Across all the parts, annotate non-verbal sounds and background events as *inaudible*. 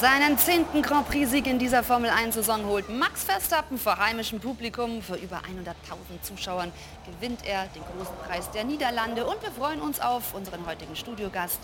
Seinen zehnten Grand Prix-Sieg in dieser Formel 1-Saison holt Max Verstappen vor heimischem Publikum. Vor über 100.000 Zuschauern gewinnt er den großen Preis der Niederlande. Und wir freuen uns auf unseren heutigen Studiogast,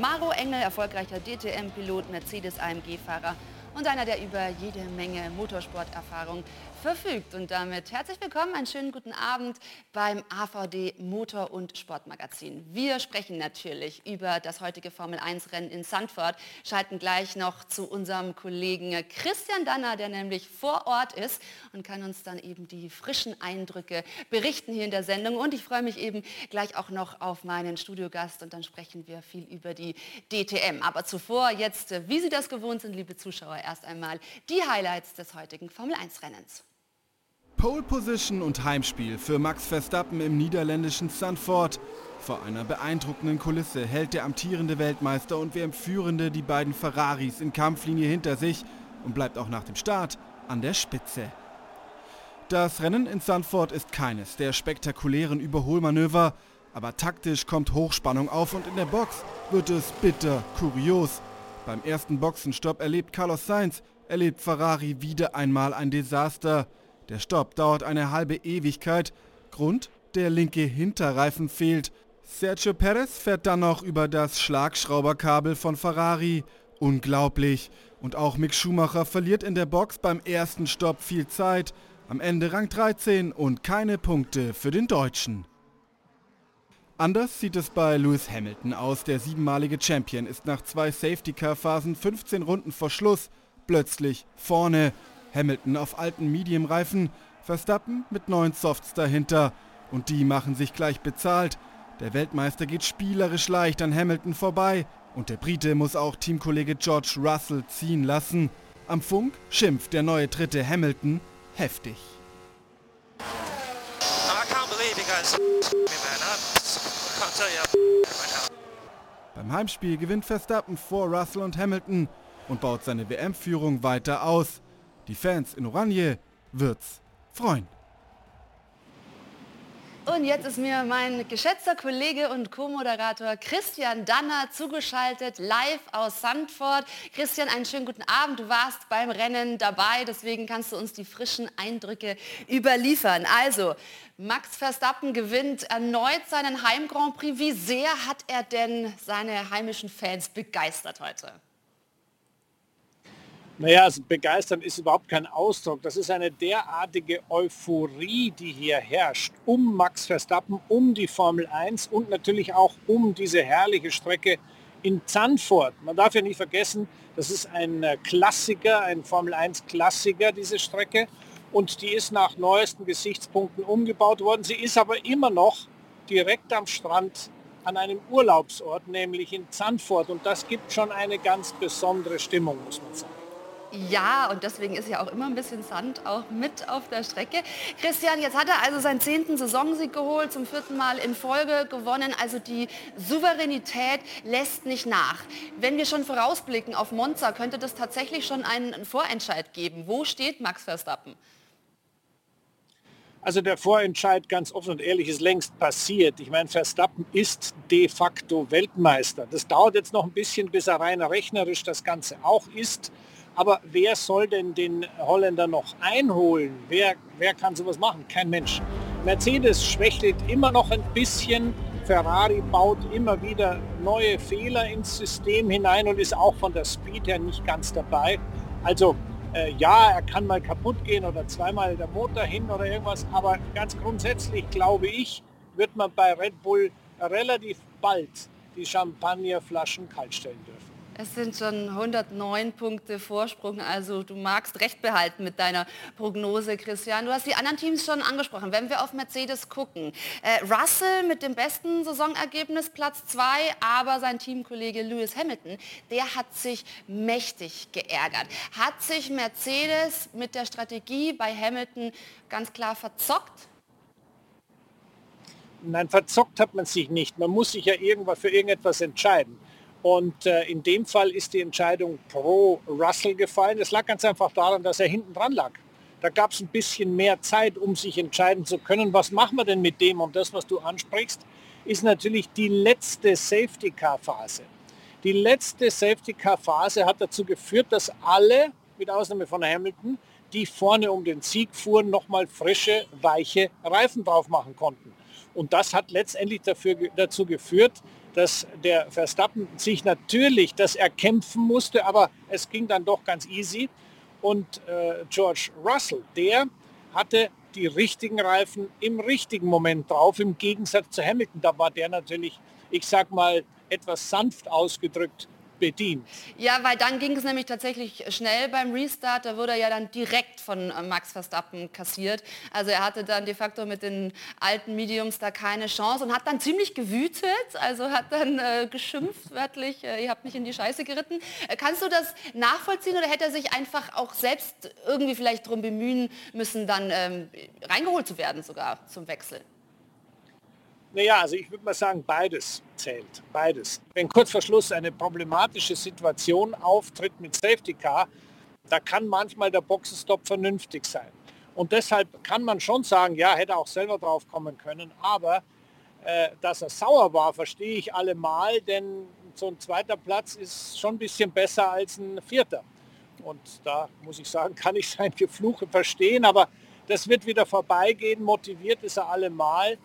Maro Engel, erfolgreicher DTM-Pilot, Mercedes-AMG-Fahrer und einer, der über jede Menge Motorsporterfahrung verfügt. Und damit herzlich willkommen, einen schönen guten Abend beim AVD Motor- und Sportmagazin. Wir sprechen natürlich über das heutige Formel-1-Rennen in Sandford, schalten gleich noch zu unserem Kollegen Christian Danner, der nämlich vor Ort ist und kann uns dann eben die frischen Eindrücke berichten hier in der Sendung. Und ich freue mich eben gleich auch noch auf meinen Studiogast und dann sprechen wir viel über die DTM. Aber zuvor jetzt, wie Sie das gewohnt sind, liebe Zuschauer, erst einmal die Highlights des heutigen Formel-1-Rennens. Pole Position und Heimspiel für Max Verstappen im niederländischen Stanford. Vor einer beeindruckenden Kulisse hält der amtierende Weltmeister und WM-Führende die beiden Ferraris in Kampflinie hinter sich und bleibt auch nach dem Start an der Spitze. Das Rennen in Stanford ist keines der spektakulären Überholmanöver, aber taktisch kommt Hochspannung auf und in der Box wird es bitter kurios. Beim ersten Boxenstopp erlebt Carlos Sainz, erlebt Ferrari wieder einmal ein Desaster. Der Stopp dauert eine halbe Ewigkeit. Grund? Der linke Hinterreifen fehlt. Sergio Perez fährt dann noch über das Schlagschrauberkabel von Ferrari. Unglaublich. Und auch Mick Schumacher verliert in der Box beim ersten Stopp viel Zeit. Am Ende Rang 13 und keine Punkte für den Deutschen. Anders sieht es bei Lewis Hamilton aus. Der siebenmalige Champion ist nach zwei Safety-Car-Phasen 15 Runden vor Schluss plötzlich vorne. Hamilton auf alten Medium-Reifen, Verstappen mit neuen Softs dahinter. Und die machen sich gleich bezahlt. Der Weltmeister geht spielerisch leicht an Hamilton vorbei. Und der Brite muss auch Teamkollege George Russell ziehen lassen. Am Funk schimpft der neue dritte Hamilton heftig. Beim Heimspiel gewinnt Verstappen vor Russell und Hamilton und baut seine WM-Führung weiter aus. Die Fans in Oranje wird's freuen. Und jetzt ist mir mein geschätzter Kollege und Co-Moderator Christian Danner zugeschaltet, live aus Sandford. Christian, einen schönen guten Abend. Du warst beim Rennen dabei, deswegen kannst du uns die frischen Eindrücke überliefern. Also, Max Verstappen gewinnt erneut seinen Heim Grand Prix. Wie sehr hat er denn seine heimischen Fans begeistert heute? Naja, also begeistern ist überhaupt kein Ausdruck. Das ist eine derartige Euphorie, die hier herrscht, um Max Verstappen, um die Formel 1 und natürlich auch um diese herrliche Strecke in Zandvoort. Man darf ja nicht vergessen, das ist ein äh, Klassiker, ein Formel 1 Klassiker, diese Strecke. Und die ist nach neuesten Gesichtspunkten umgebaut worden. Sie ist aber immer noch direkt am Strand an einem Urlaubsort, nämlich in Zandvoort. Und das gibt schon eine ganz besondere Stimmung, muss man sagen. Ja, und deswegen ist ja auch immer ein bisschen Sand auch mit auf der Strecke. Christian, jetzt hat er also seinen zehnten Saisonsieg geholt, zum vierten Mal in Folge gewonnen. Also die Souveränität lässt nicht nach. Wenn wir schon vorausblicken auf Monza, könnte das tatsächlich schon einen Vorentscheid geben. Wo steht Max Verstappen? Also der Vorentscheid, ganz offen und ehrlich, ist längst passiert. Ich meine, Verstappen ist de facto Weltmeister. Das dauert jetzt noch ein bisschen, bis er rein rechnerisch das Ganze auch ist. Aber wer soll denn den Holländer noch einholen? Wer, wer kann sowas machen? Kein Mensch. Mercedes schwächelt immer noch ein bisschen. Ferrari baut immer wieder neue Fehler ins System hinein und ist auch von der Speed her nicht ganz dabei. Also äh, ja, er kann mal kaputt gehen oder zweimal der Motor hin oder irgendwas, aber ganz grundsätzlich glaube ich, wird man bei Red Bull relativ bald die Champagnerflaschen kaltstellen dürfen. Es sind schon 109 Punkte Vorsprung, also du magst recht behalten mit deiner Prognose, Christian. Du hast die anderen Teams schon angesprochen. Wenn wir auf Mercedes gucken, äh, Russell mit dem besten Saisonergebnis Platz 2, aber sein Teamkollege Lewis Hamilton, der hat sich mächtig geärgert. Hat sich Mercedes mit der Strategie bei Hamilton ganz klar verzockt? Nein, verzockt hat man sich nicht. Man muss sich ja irgendwann für irgendetwas entscheiden. Und äh, in dem Fall ist die Entscheidung pro Russell gefallen. Es lag ganz einfach daran, dass er hinten dran lag. Da gab es ein bisschen mehr Zeit, um sich entscheiden zu können, was machen wir denn mit dem? Und das, was du ansprichst, ist natürlich die letzte Safety-Car-Phase. Die letzte Safety-Car-Phase hat dazu geführt, dass alle, mit Ausnahme von Hamilton, die vorne um den Sieg fuhren, nochmal frische, weiche Reifen drauf machen konnten. Und das hat letztendlich dafür, dazu geführt, dass der Verstappen sich natürlich das erkämpfen musste, aber es ging dann doch ganz easy. Und äh, George Russell, der hatte die richtigen Reifen im richtigen Moment drauf, im Gegensatz zu Hamilton. Da war der natürlich, ich sag mal, etwas sanft ausgedrückt bedient. Ja, weil dann ging es nämlich tatsächlich schnell beim Restart. Da wurde er ja dann direkt von äh, Max Verstappen kassiert. Also er hatte dann de facto mit den alten Mediums da keine Chance und hat dann ziemlich gewütet. Also hat dann äh, geschimpft, wörtlich, äh, ihr habt mich in die Scheiße geritten. Äh, kannst du das nachvollziehen oder hätte er sich einfach auch selbst irgendwie vielleicht darum bemühen müssen, dann ähm, reingeholt zu werden sogar zum Wechsel? Naja, also ich würde mal sagen, beides zählt. Beides. Wenn kurz vor Schluss eine problematische Situation auftritt mit Safety Car, da kann manchmal der Boxenstopp vernünftig sein. Und deshalb kann man schon sagen, ja, hätte auch selber drauf kommen können. Aber äh, dass er sauer war, verstehe ich allemal, denn so ein zweiter Platz ist schon ein bisschen besser als ein vierter. Und da muss ich sagen, *laughs* kann ich sein Gefluche verstehen. Aber das wird wieder vorbeigehen. Motiviert ist er allemal.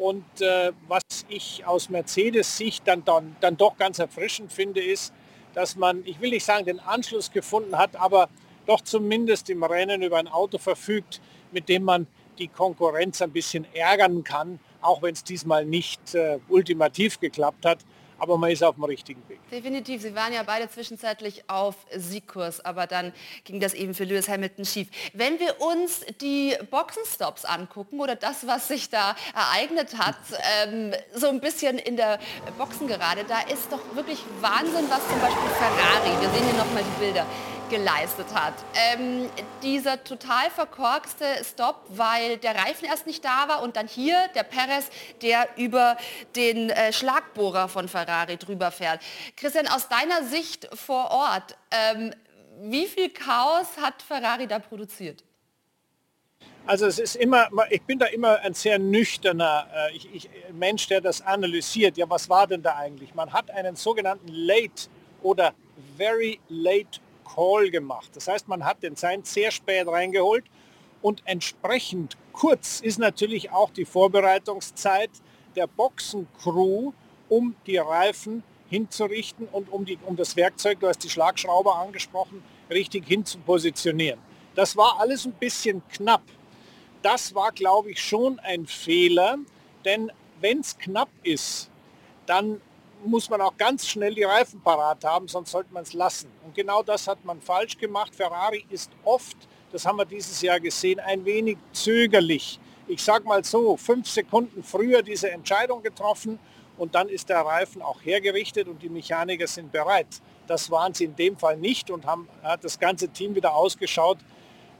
Und äh, was ich aus Mercedes Sicht dann, dann, dann doch ganz erfrischend finde, ist, dass man, ich will nicht sagen, den Anschluss gefunden hat, aber doch zumindest im Rennen über ein Auto verfügt, mit dem man die Konkurrenz ein bisschen ärgern kann, auch wenn es diesmal nicht äh, ultimativ geklappt hat aber man ist auf dem richtigen Weg. Definitiv. Sie waren ja beide zwischenzeitlich auf Siegkurs, aber dann ging das eben für Lewis Hamilton schief. Wenn wir uns die Boxenstops angucken oder das, was sich da ereignet hat, ähm, so ein bisschen in der Boxengerade, da ist doch wirklich Wahnsinn, was zum Beispiel Ferrari, wir sehen hier nochmal die Bilder, geleistet hat. Ähm, dieser total verkorkste Stop, weil der Reifen erst nicht da war und dann hier der Perez, der über den äh, Schlagbohrer von Ferrari drüber fährt. Christian, aus deiner Sicht vor Ort, ähm, wie viel Chaos hat Ferrari da produziert? Also es ist immer, ich bin da immer ein sehr nüchterner äh, ich, ich, Mensch, der das analysiert. Ja, was war denn da eigentlich? Man hat einen sogenannten Late oder Very Late Call gemacht. Das heißt, man hat den Sainz sehr spät reingeholt und entsprechend kurz ist natürlich auch die Vorbereitungszeit der Boxencrew, um die Reifen hinzurichten und um, die, um das Werkzeug, du hast die Schlagschrauber angesprochen, richtig hinzupositionieren. Das war alles ein bisschen knapp. Das war, glaube ich, schon ein Fehler, denn wenn es knapp ist, dann muss man auch ganz schnell die Reifen parat haben, sonst sollte man es lassen. Und genau das hat man falsch gemacht. Ferrari ist oft, das haben wir dieses Jahr gesehen, ein wenig zögerlich. Ich sage mal so, fünf Sekunden früher diese Entscheidung getroffen und dann ist der Reifen auch hergerichtet und die Mechaniker sind bereit. Das waren sie in dem Fall nicht und haben hat das ganze Team wieder ausgeschaut.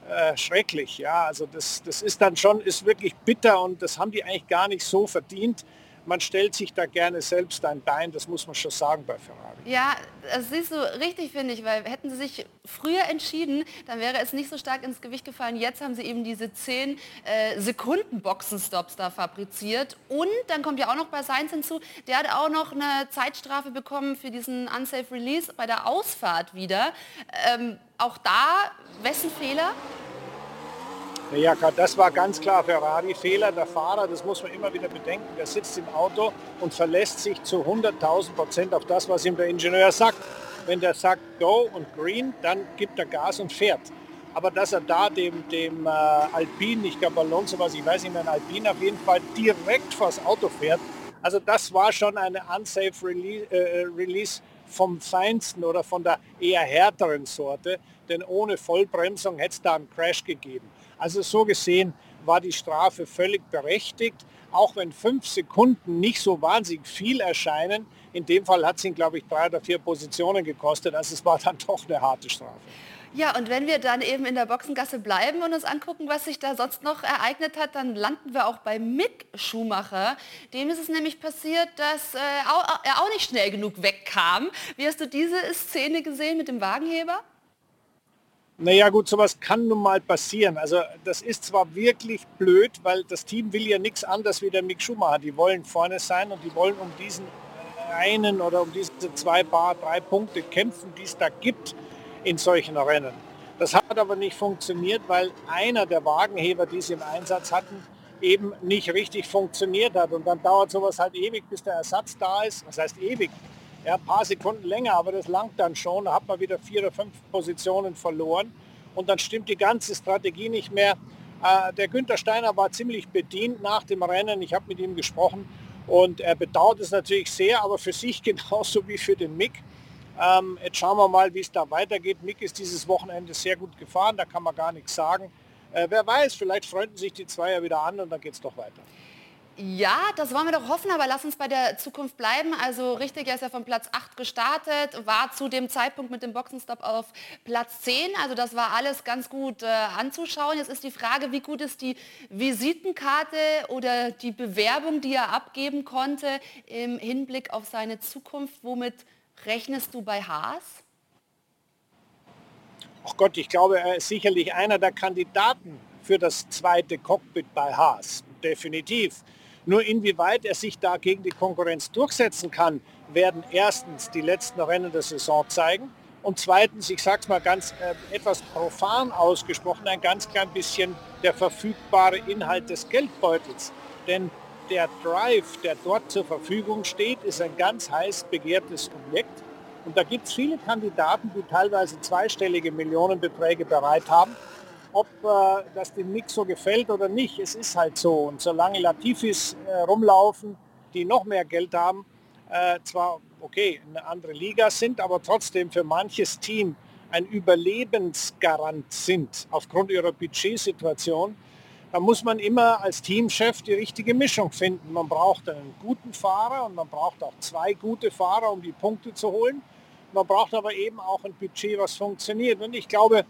Äh, schrecklich, ja. Also das, das ist dann schon, ist wirklich bitter und das haben die eigentlich gar nicht so verdient man stellt sich da gerne selbst ein Bein, das muss man schon sagen bei Ferrari. Ja, das siehst du richtig, finde ich, weil hätten sie sich früher entschieden, dann wäre es nicht so stark ins Gewicht gefallen. Jetzt haben sie eben diese 10 äh, Sekunden Boxenstops da fabriziert. Und dann kommt ja auch noch bei Sainz hinzu, der hat auch noch eine Zeitstrafe bekommen für diesen Unsafe Release bei der Ausfahrt wieder. Ähm, auch da, wessen Fehler? Ja, das war ganz klar Ferrari-Fehler. Der Fahrer, das muss man immer wieder bedenken, der sitzt im Auto und verlässt sich zu 100.000 Prozent auf das, was ihm der Ingenieur sagt. Wenn der sagt Go und Green, dann gibt er Gas und fährt. Aber dass er da dem, dem äh, Alpine, ich glaube Alonso was, ich weiß nicht mehr, ein Alpine auf jeden Fall direkt vors Auto fährt, also das war schon eine unsafe Release, äh, Release vom feinsten oder von der eher härteren Sorte, denn ohne Vollbremsung hätte es da einen Crash gegeben. Also so gesehen war die Strafe völlig berechtigt, auch wenn fünf Sekunden nicht so wahnsinnig viel erscheinen. In dem Fall hat es ihn, glaube ich, drei oder vier Positionen gekostet. Also es war dann *laughs* doch eine harte Strafe. Ja, und wenn wir dann eben in der Boxengasse bleiben und uns angucken, was sich da sonst noch ereignet hat, dann landen wir auch bei Mick Schumacher. Dem ist es nämlich passiert, dass äh, er auch nicht schnell genug wegkam. Wie hast du diese Szene gesehen mit dem Wagenheber? Naja gut, sowas kann nun mal passieren. Also das ist zwar wirklich blöd, weil das Team will ja nichts anderes wie der Mick Schumacher. Die wollen vorne sein und die wollen um diesen einen oder um diese zwei Paar, drei Punkte kämpfen, die es da gibt in solchen Rennen. Das hat aber nicht funktioniert, weil einer der Wagenheber, die sie im Einsatz hatten, eben nicht richtig funktioniert hat. Und dann dauert sowas halt ewig, bis der Ersatz da ist. Was heißt ewig? Ja, ein paar Sekunden länger, aber das langt dann schon. Da hat man wieder vier oder fünf Positionen verloren und dann stimmt die ganze Strategie nicht mehr. Äh, der Günther Steiner war ziemlich bedient nach dem Rennen. Ich habe mit ihm gesprochen und er bedauert es natürlich sehr, aber für sich *laughs* genauso wie für den Mick. Ähm, jetzt schauen wir mal, wie es da weitergeht. Mick ist dieses Wochenende sehr gut gefahren, da kann man gar nichts sagen. Äh, wer weiß, vielleicht freunden sich die zwei ja wieder an und dann geht es doch weiter. Ja, das wollen wir doch hoffen, aber lass uns bei der Zukunft bleiben. Also richtig, er ist ja von Platz 8 gestartet, war zu dem Zeitpunkt mit dem Boxenstopp auf Platz 10. Also das war alles ganz gut äh, anzuschauen. Jetzt ist die Frage, wie gut ist die Visitenkarte oder die Bewerbung, die er abgeben konnte im Hinblick auf seine Zukunft. Womit rechnest du bei Haas? Ach Gott, ich glaube, er ist sicherlich einer der Kandidaten für das zweite Cockpit bei Haas. Definitiv. Nur inwieweit er sich da gegen die Konkurrenz durchsetzen kann, werden erstens die letzten Rennen der Saison zeigen und zweitens, ich sage es mal ganz äh, etwas profan ausgesprochen, ein ganz klein bisschen der verfügbare Inhalt des Geldbeutels. Denn der Drive, der dort zur Verfügung steht, ist ein ganz heiß begehrtes Objekt. Und da gibt es viele Kandidaten, die teilweise zweistellige Millionenbeträge bereit haben ob äh, das dem Nick so gefällt oder nicht. Es ist halt so. Und solange Latifis äh, rumlaufen, die noch mehr Geld haben, äh, zwar okay, eine andere Liga sind, aber trotzdem für manches Team ein Überlebensgarant sind aufgrund ihrer Budgetsituation, da muss man immer als Teamchef die richtige Mischung finden. Man braucht einen guten Fahrer und man braucht auch zwei gute Fahrer, um die Punkte zu holen. Man braucht aber eben auch ein Budget, was funktioniert. Und ich glaube,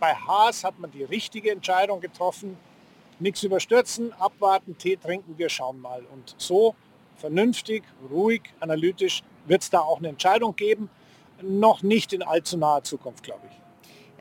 bei Haas hat man die richtige Entscheidung getroffen. Nichts überstürzen, abwarten, Tee trinken, wir schauen mal. Und so vernünftig, ruhig, analytisch wird es da auch eine Entscheidung geben. Noch nicht in allzu naher Zukunft, glaube ich.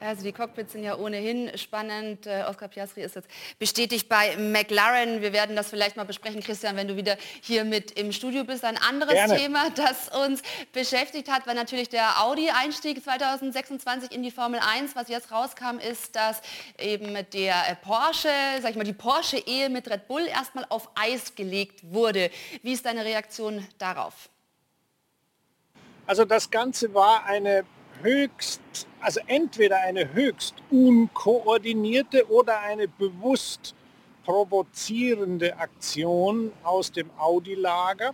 Also die Cockpits sind ja ohnehin spannend. Äh, Oscar Piastri ist jetzt bestätigt bei McLaren. Wir werden das vielleicht mal besprechen, Christian, wenn du wieder hier mit im Studio bist. Ein anderes Gerne. Thema, das uns beschäftigt hat, war natürlich der Audi-Einstieg 2026 in die Formel 1. Was jetzt rauskam, ist, dass eben der Porsche, sag ich mal, die Porsche-Ehe mit Red Bull erstmal auf Eis gelegt wurde. Wie ist deine Reaktion darauf? Also das Ganze war eine höchst, also entweder eine höchst unkoordinierte oder eine bewusst provozierende Aktion aus dem Audi-Lager,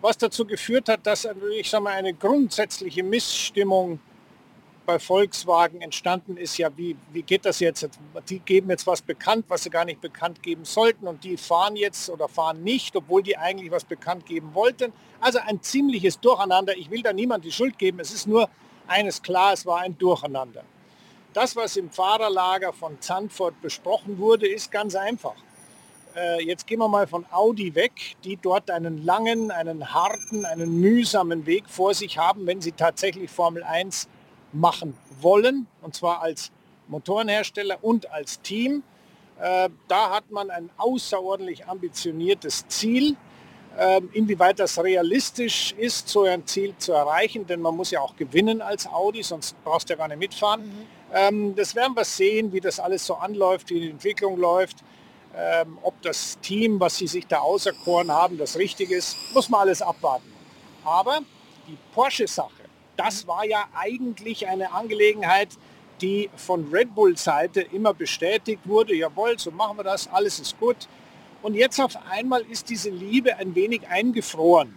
was dazu geführt hat, dass ich sage mal, eine grundsätzliche Missstimmung bei Volkswagen entstanden ist, ja, wie, wie geht das jetzt? Die geben jetzt was bekannt, was sie gar nicht bekannt geben sollten und die fahren jetzt oder fahren nicht, obwohl die eigentlich was bekannt geben wollten. Also ein ziemliches Durcheinander. Ich will da niemand die Schuld geben. Es ist nur eines klar, es war ein Durcheinander. Das, was im Fahrerlager von Zandvoort besprochen wurde, ist ganz einfach. Äh, jetzt gehen wir mal von Audi weg, die dort einen langen, einen harten, einen mühsamen Weg vor sich haben, wenn sie tatsächlich Formel 1 machen wollen, und zwar als Motorenhersteller und als Team. Äh, da hat man ein außerordentlich ambitioniertes Ziel. Ähm, inwieweit das realistisch ist, so ein Ziel zu erreichen, denn man muss ja auch gewinnen als Audi, sonst brauchst du ja gar nicht mitfahren. Mhm. Ähm, das werden wir sehen, wie das alles so anläuft, wie die Entwicklung läuft. Ähm, ob das Team, was sie sich da auserkoren haben, das richtig ist, muss man alles abwarten. Aber die Porsche-Sache, das war ja eigentlich eine Angelegenheit, die von Red Bull Seite immer bestätigt wurde. Jawohl, so machen wir das, alles ist gut. Und jetzt auf einmal ist diese Liebe ein wenig eingefroren.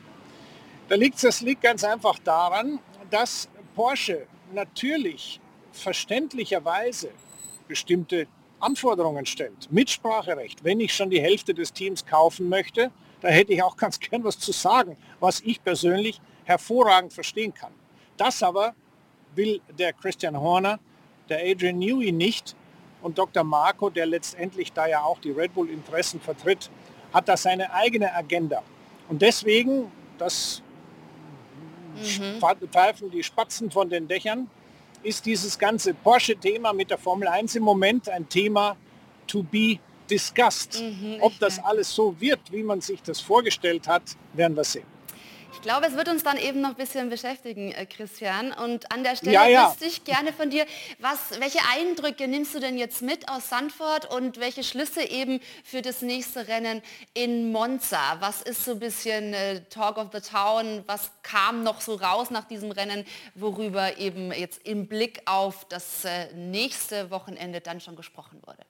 Da liegt das liegt ganz einfach daran, dass Porsche natürlich verständlicherweise bestimmte Anforderungen stellt. Mitspracherecht. Wenn ich schon die Hälfte des Teams kaufen möchte, da hätte ich auch *laughs* ganz gern was zu sagen, was ich persönlich hervorragend verstehen kann. Das aber will der Christian Horner, der Adrian Newey nicht, und Dr. Marco, der letztendlich da ja auch die Red Bull-Interessen vertritt, hat da seine eigene Agenda. Und deswegen, das mhm. pfeifen die Spatzen von den Dächern, ist dieses ganze Porsche-Thema mit der Formel 1 im Moment ein Thema to be discussed. Mhm, Ob das alles so wird, wie man sich das vorgestellt hat, werden wir sehen. Ich glaube, es wird uns dann eben noch ein bisschen beschäftigen, äh, Christian. Und an der Stelle ja, ja. wüsste ich gerne von dir, was, welche Eindrücke nimmst du denn jetzt mit aus Sandford und welche Schlüsse eben für das nächste Rennen in Monza? Was ist so ein bisschen äh, Talk of the Town? Was kam noch so raus nach diesem Rennen, worüber eben jetzt im Blick auf das äh, nächste Wochenende dann schon gesprochen wurde?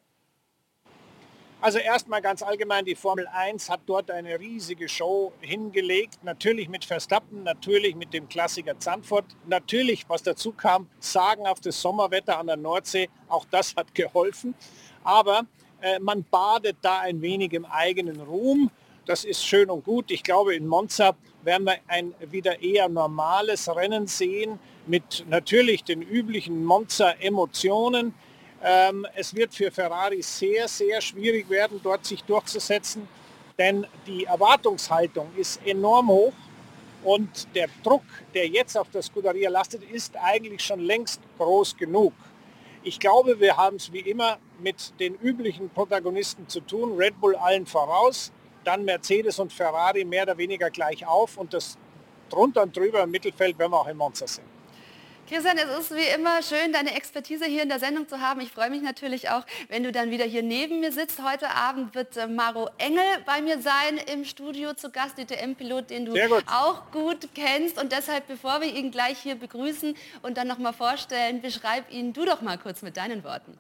Also erstmal ganz allgemein, die Formel 1 hat dort eine riesige Show hingelegt. Natürlich mit Verstappen, natürlich mit dem Klassiker Zandvoort. Natürlich, was dazu kam, sagenhaftes Sommerwetter an der Nordsee. Auch das hat geholfen. Aber äh, man badet da ein wenig im eigenen Ruhm. Das ist schön und gut. Ich glaube, in Monza werden wir ein wieder eher normales Rennen sehen mit natürlich den üblichen Monza-Emotionen. Ähm, es wird für Ferrari sehr, sehr schwierig werden, dort sich durchzusetzen, denn die Erwartungshaltung ist enorm hoch und der Druck, der jetzt auf der Scuderia lastet, ist eigentlich schon längst groß genug. Ich glaube, wir haben es wie immer mit den üblichen Protagonisten zu tun. Red Bull allen voraus, dann Mercedes und Ferrari mehr oder weniger gleich auf und das drunter und drüber im Mittelfeld werden wir auch in Monza sehen. Christian, es ist wie immer schön, deine Expertise hier in der Sendung zu haben. Ich freue mich natürlich auch, wenn du dann wieder hier neben mir sitzt. Heute Abend wird äh, Maro Engel bei mir sein im Studio zu Gast, DTM-Pilot, den du gut. auch gut kennst. Und deshalb, bevor wir ihn gleich hier begrüßen und dann nochmal vorstellen, beschreib ihn du doch mal kurz mit deinen Worten.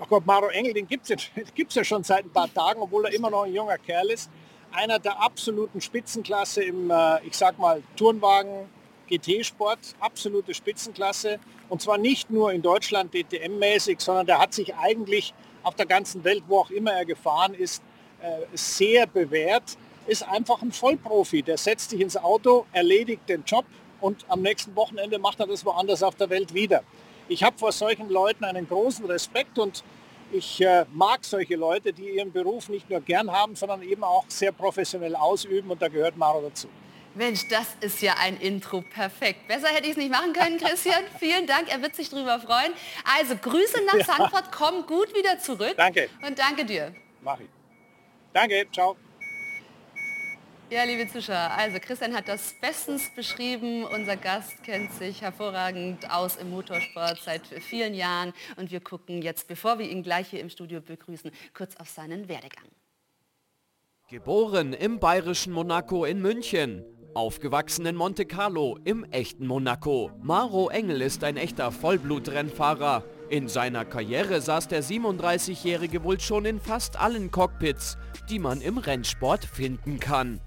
Ach Gott, Maro Engel, den gibt es ja, ja schon seit ein paar Tagen, obwohl er immer noch ein junger Kerl ist. Einer der absoluten Spitzenklasse im, äh, ich sag mal, Turnwagen, GT-Sport, absolute Spitzenklasse. Und zwar nicht nur in Deutschland DTM-mäßig, sondern der hat sich eigentlich auf der ganzen Welt, wo auch immer er gefahren ist, äh, sehr bewährt. Ist einfach ein Vollprofi. Der setzt sich ins Auto, erledigt den Job und am nächsten Wochenende macht er das woanders auf der Welt wieder. Ich habe vor solchen Leuten einen großen Respekt und ich äh, mag solche Leute, die ihren Beruf nicht nur gern haben, sondern eben auch sehr professionell ausüben und da gehört Maro dazu. Mensch, das ist ja ein Intro. Perfekt. Besser hätte ich es nicht machen können, Christian. *laughs* Vielen Dank, er wird sich darüber freuen. Also Grüße nach ja. Sanford, komm gut wieder zurück. Danke. Und danke dir. Mach ich. Danke, ciao. Ja, liebe Zuschauer, also Christian hat das bestens beschrieben. Unser Gast kennt sich hervorragend aus im Motorsport seit vielen Jahren. Und wir gucken jetzt, bevor wir ihn gleich hier im Studio begrüßen, kurz auf seinen Werdegang. Geboren im bayerischen Monaco in München, Aufgewachsen in Monte Carlo im echten Monaco. Maro Engel ist ein echter Vollblutrennfahrer. In seiner Karriere saß der 37-Jährige wohl schon in fast allen Cockpits, die man im Rennsport finden kann.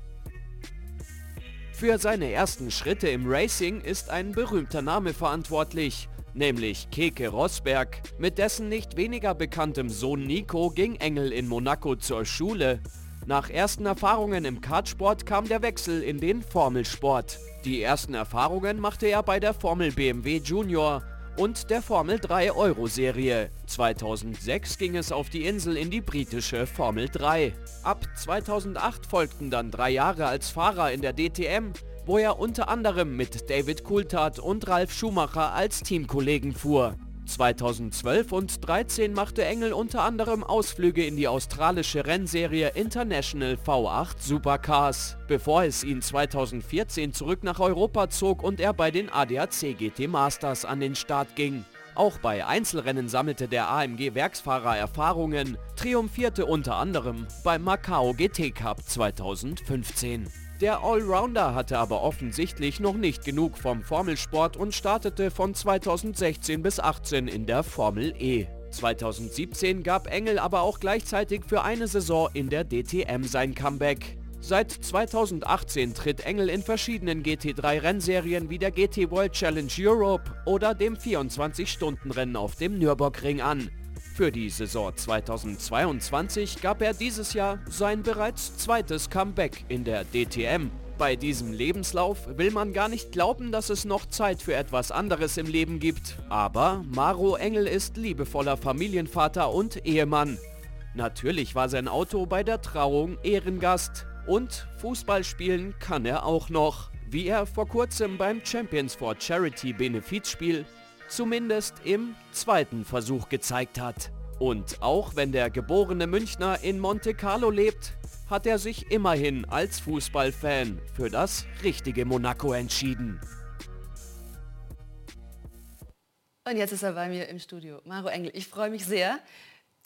Für seine ersten Schritte im Racing ist ein berühmter Name verantwortlich, nämlich Keke Rosberg. Mit dessen nicht weniger bekanntem Sohn Nico ging Engel in Monaco zur Schule. Nach ersten Erfahrungen im Kartsport kam der Wechsel in den Formelsport. Die ersten Erfahrungen machte er bei der Formel BMW Junior und der Formel 3 Euro Serie. 2006 ging es auf die Insel in die britische Formel 3. Ab 2008 folgten dann drei Jahre als Fahrer in der DTM, wo er unter anderem mit David Coulthard und Ralf Schumacher als Teamkollegen fuhr. 2012 und 2013 machte Engel unter anderem Ausflüge in die australische Rennserie International V8 Supercars, bevor es ihn 2014 zurück nach Europa zog und er bei den ADAC GT Masters an den Start ging. Auch bei Einzelrennen sammelte der AMG Werksfahrer Erfahrungen, triumphierte unter anderem beim Macau GT Cup 2015. Der Allrounder hatte aber offensichtlich noch nicht genug vom Formelsport und startete von 2016 bis 18 in der Formel E. 2017 gab Engel aber auch gleichzeitig für eine Saison in der DTM sein Comeback. Seit 2018 tritt Engel in verschiedenen GT3-Rennserien wie der GT World Challenge Europe oder dem 24-Stunden-Rennen auf dem Nürburgring an. Für die Saison 2022 gab er dieses Jahr sein bereits zweites Comeback in der DTM. Bei diesem Lebenslauf will man gar nicht glauben, dass es noch Zeit für etwas anderes im Leben gibt. Aber Maro Engel ist liebevoller Familienvater und Ehemann. Natürlich war sein Auto bei der Trauung Ehrengast. Und Fußball spielen kann er auch noch. Wie er vor kurzem beim Champions for Charity Benefizspiel zumindest im zweiten Versuch gezeigt hat. Und auch wenn der geborene Münchner in Monte Carlo lebt, hat er sich immerhin als Fußballfan für das richtige Monaco entschieden. Und jetzt ist er bei mir im Studio. Maro Engel, ich freue mich sehr.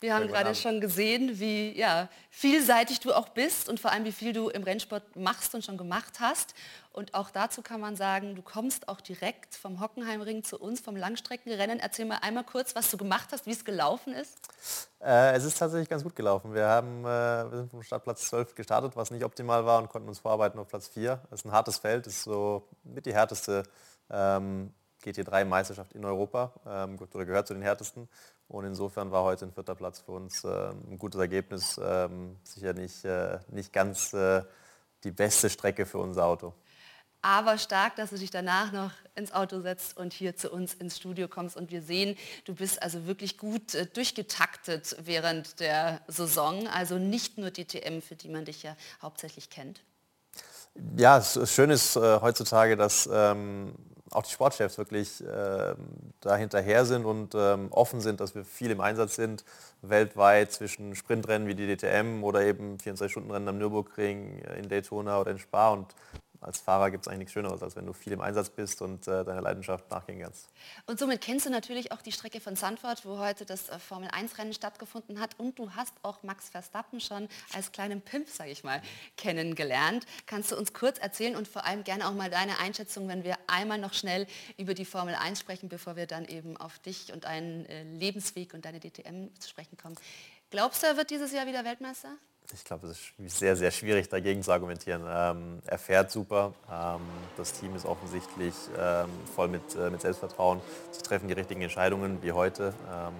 Wir haben gerade schon gesehen, wie ja, vielseitig du auch bist und vor allem, wie viel du im Rennsport machst und schon gemacht hast. Und auch dazu kann man sagen, du kommst auch direkt vom Hockenheimring zu uns, vom Langstreckenrennen. Erzähl mal einmal kurz, was du gemacht hast, wie es gelaufen ist. Äh, es ist tatsächlich ganz gut gelaufen. Wir, haben, äh, wir sind vom Startplatz 12 gestartet, was nicht optimal war und konnten uns vorarbeiten auf Platz 4. Das ist ein hartes Feld, das ist so mit die härteste ähm, GT3-Meisterschaft in Europa ähm, oder gehört zu den härtesten. Und insofern war heute ein vierter Platz für uns äh, ein gutes Ergebnis. Ähm, sicher nicht, äh, nicht ganz äh, die beste Strecke für unser Auto. Aber stark, dass du dich danach noch ins Auto setzt und hier zu uns ins Studio kommst. Und wir sehen, du bist also wirklich gut äh, durchgetaktet während der Saison. Also nicht nur DTM, für die man dich ja hauptsächlich kennt. Ja, es ist schön ist äh, heutzutage, dass ähm, auch die Sportchefs wirklich äh, da hinterher sind und ähm, offen sind, dass wir viel im Einsatz sind, weltweit zwischen Sprintrennen wie die DTM oder eben 24-Stunden-Rennen am Nürburgring, äh, in Daytona oder in Spa und als Fahrer gibt es eigentlich nichts Schöneres, als wenn du viel im Einsatz bist und äh, deiner Leidenschaft nachgehen kannst. Und somit kennst du natürlich auch die Strecke von Sandford, wo heute das äh, Formel-1-Rennen stattgefunden hat. Und du hast auch Max Verstappen schon als kleinen Pimp, sage ich mal, kennengelernt. Kannst du uns kurz erzählen und vor allem gerne auch mal deine Einschätzung, wenn wir einmal noch schnell über die Formel 1 sprechen, bevor wir dann eben auf dich und deinen äh, Lebensweg und deine DTM zu sprechen kommen. Glaubst du, er wird dieses Jahr wieder Weltmeister? Ich glaube, es ist sehr, sehr schwierig dagegen zu argumentieren. Ähm, er fährt super, ähm, das Team ist offensichtlich ähm, voll mit, äh, mit Selbstvertrauen. Sie treffen die richtigen Entscheidungen wie heute. Ähm,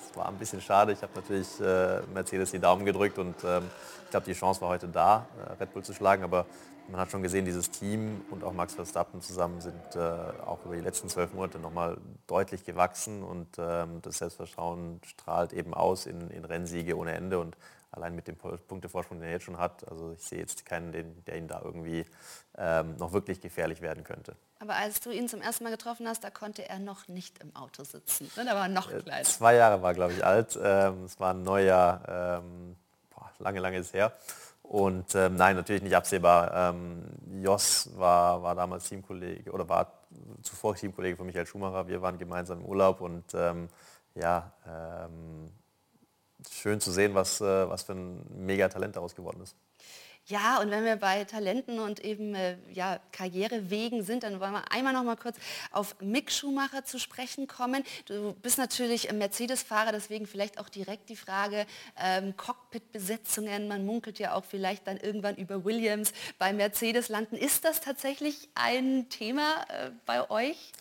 es war ein bisschen schade, ich habe natürlich äh, Mercedes die Daumen gedrückt und ähm, ich glaube, die Chance war heute da, äh, Red Bull zu schlagen. Aber man hat schon gesehen, dieses Team und auch Max Verstappen zusammen sind äh, auch über die letzten zwölf Monate nochmal deutlich gewachsen und ähm, das Selbstvertrauen strahlt eben aus in, in Rennsiege ohne Ende. Und allein mit dem Punktevorsprung, den er jetzt schon hat. Also ich sehe jetzt keinen, den, der ihn da irgendwie ähm, noch wirklich gefährlich werden könnte. Aber als du ihn zum ersten Mal getroffen hast, da konnte er noch nicht im Auto sitzen. Ne? Da war er noch äh, kleiner. Zwei Jahre war, glaube ich, alt. Ähm, es war ein Neujahr, ähm, boah, lange, lange ist her. Und ähm, nein, natürlich nicht absehbar. Ähm, Jos war, war damals Teamkollege oder war zuvor Teamkollege von Michael Schumacher. Wir waren gemeinsam im Urlaub und ähm, ja, ähm, schön zu sehen, was, äh, was für ein Megatalent daraus geworden ist. Ja, und wenn wir bei Talenten und eben äh, ja, Karrierewegen sind, dann wollen wir einmal noch mal kurz auf Mick Schumacher zu sprechen kommen. Du bist natürlich Mercedes-Fahrer, deswegen vielleicht auch direkt die Frage ähm, Cockpit-Besetzungen. Man munkelt ja auch vielleicht dann irgendwann über Williams bei Mercedes landen. Ist das tatsächlich ein Thema äh, bei euch?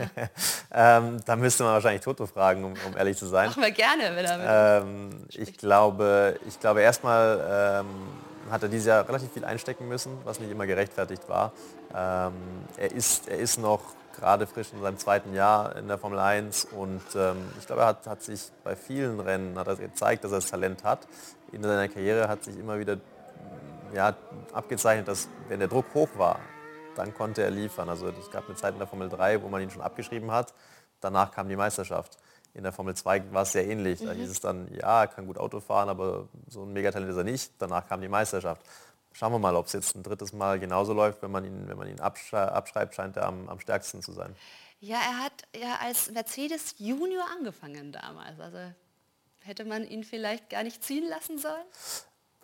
*laughs* ähm, da müsste man wahrscheinlich Toto fragen, um, um ehrlich zu sein. Machen wir gerne. Wenn er ähm, ich, glaube, ich glaube erstmal ähm, hat er dieses Jahr relativ viel einstecken müssen, was nicht immer gerechtfertigt war. Ähm, er, ist, er ist noch gerade frisch in seinem zweiten Jahr in der Formel 1 und ähm, ich glaube, er hat, hat, sich bei vielen Rennen hat er gezeigt, dass er das Talent hat. In seiner Karriere hat sich immer wieder ja, abgezeichnet, dass wenn der Druck hoch war, dann konnte er liefern. Also es gab eine Zeit in der Formel 3, wo man ihn schon abgeschrieben hat. Danach kam die Meisterschaft. In der Formel 2 war es sehr ähnlich. Mhm. Da hieß es dann, ja, er kann gut Auto fahren, aber so ein Megatalent ist er nicht. Danach kam die Meisterschaft. Schauen wir mal, ob es jetzt ein drittes Mal genauso läuft. Wenn man ihn, wenn man ihn abschreibt, scheint er am, am stärksten zu sein. Ja, er hat ja als Mercedes Junior angefangen damals. Also hätte man ihn vielleicht gar nicht ziehen lassen sollen?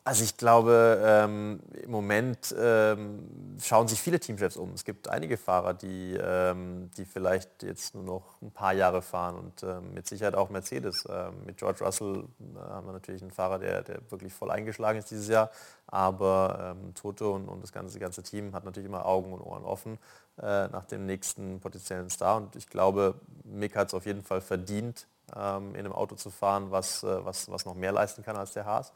Also ich glaube, ähm, im Moment ähm, schauen sich viele Teamchefs um. Es gibt einige Fahrer, die, ähm, die vielleicht jetzt nur noch ein paar Jahre fahren und ähm, mit Sicherheit auch Mercedes. Ähm, mit George Russell äh, haben wir natürlich einen Fahrer, der, der wirklich voll eingeschlagen ist dieses Jahr. Aber ähm, Toto und, und das ganze, ganze Team hat natürlich immer Augen und Ohren offen äh, nach dem nächsten potenziellen Star. Und ich glaube, Mick hat es auf jeden Fall verdient, in einem Auto zu fahren, was, äh, was, was noch mehr leisten kann als der Haas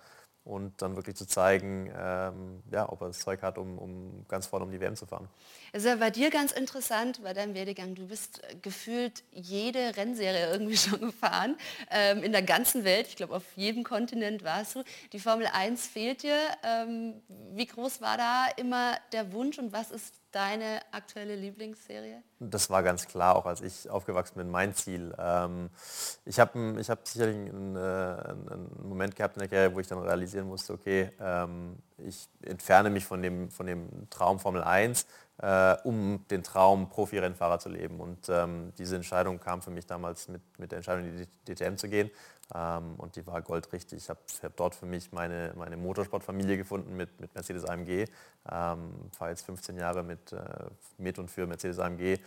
und dann wirklich zu zeigen, ähm, ja, ob er das Zeug hat, um, um ganz vorne um die WM zu fahren. Es ist ja bei dir ganz interessant, bei deinem Werdegang, du bist gefühlt jede Rennserie irgendwie *laughs* schon gefahren, ähm, in der ganzen Welt, ich glaube auf jedem Kontinent warst du. Die Formel 1 fehlt dir. Ähm, wie groß war da immer der Wunsch und was ist deine aktuelle Lieblingsserie? Das war ganz klar, auch als ich aufgewachsen bin, mein Ziel. Ähm, ich habe ich hab sicherlich einen, äh, einen, Moment gehabt in der Karriere, wo ich dann realisieren musste, okay, ähm, ich entferne mich von dem, von dem Traum Formel 1, äh, um den Traum Profi-Rennfahrer zu leben. Und ähm, diese Entscheidung kam für mich damals mit, mit der Entscheidung, in die DTM zu gehen. Ähm, und die war goldrichtig. Ich habe hab dort für mich meine, meine Motorsportfamilie gefunden mit, mit Mercedes AMG. Ähm, fahre jetzt 15 Jahre mit, äh, mit und für Mercedes AMG.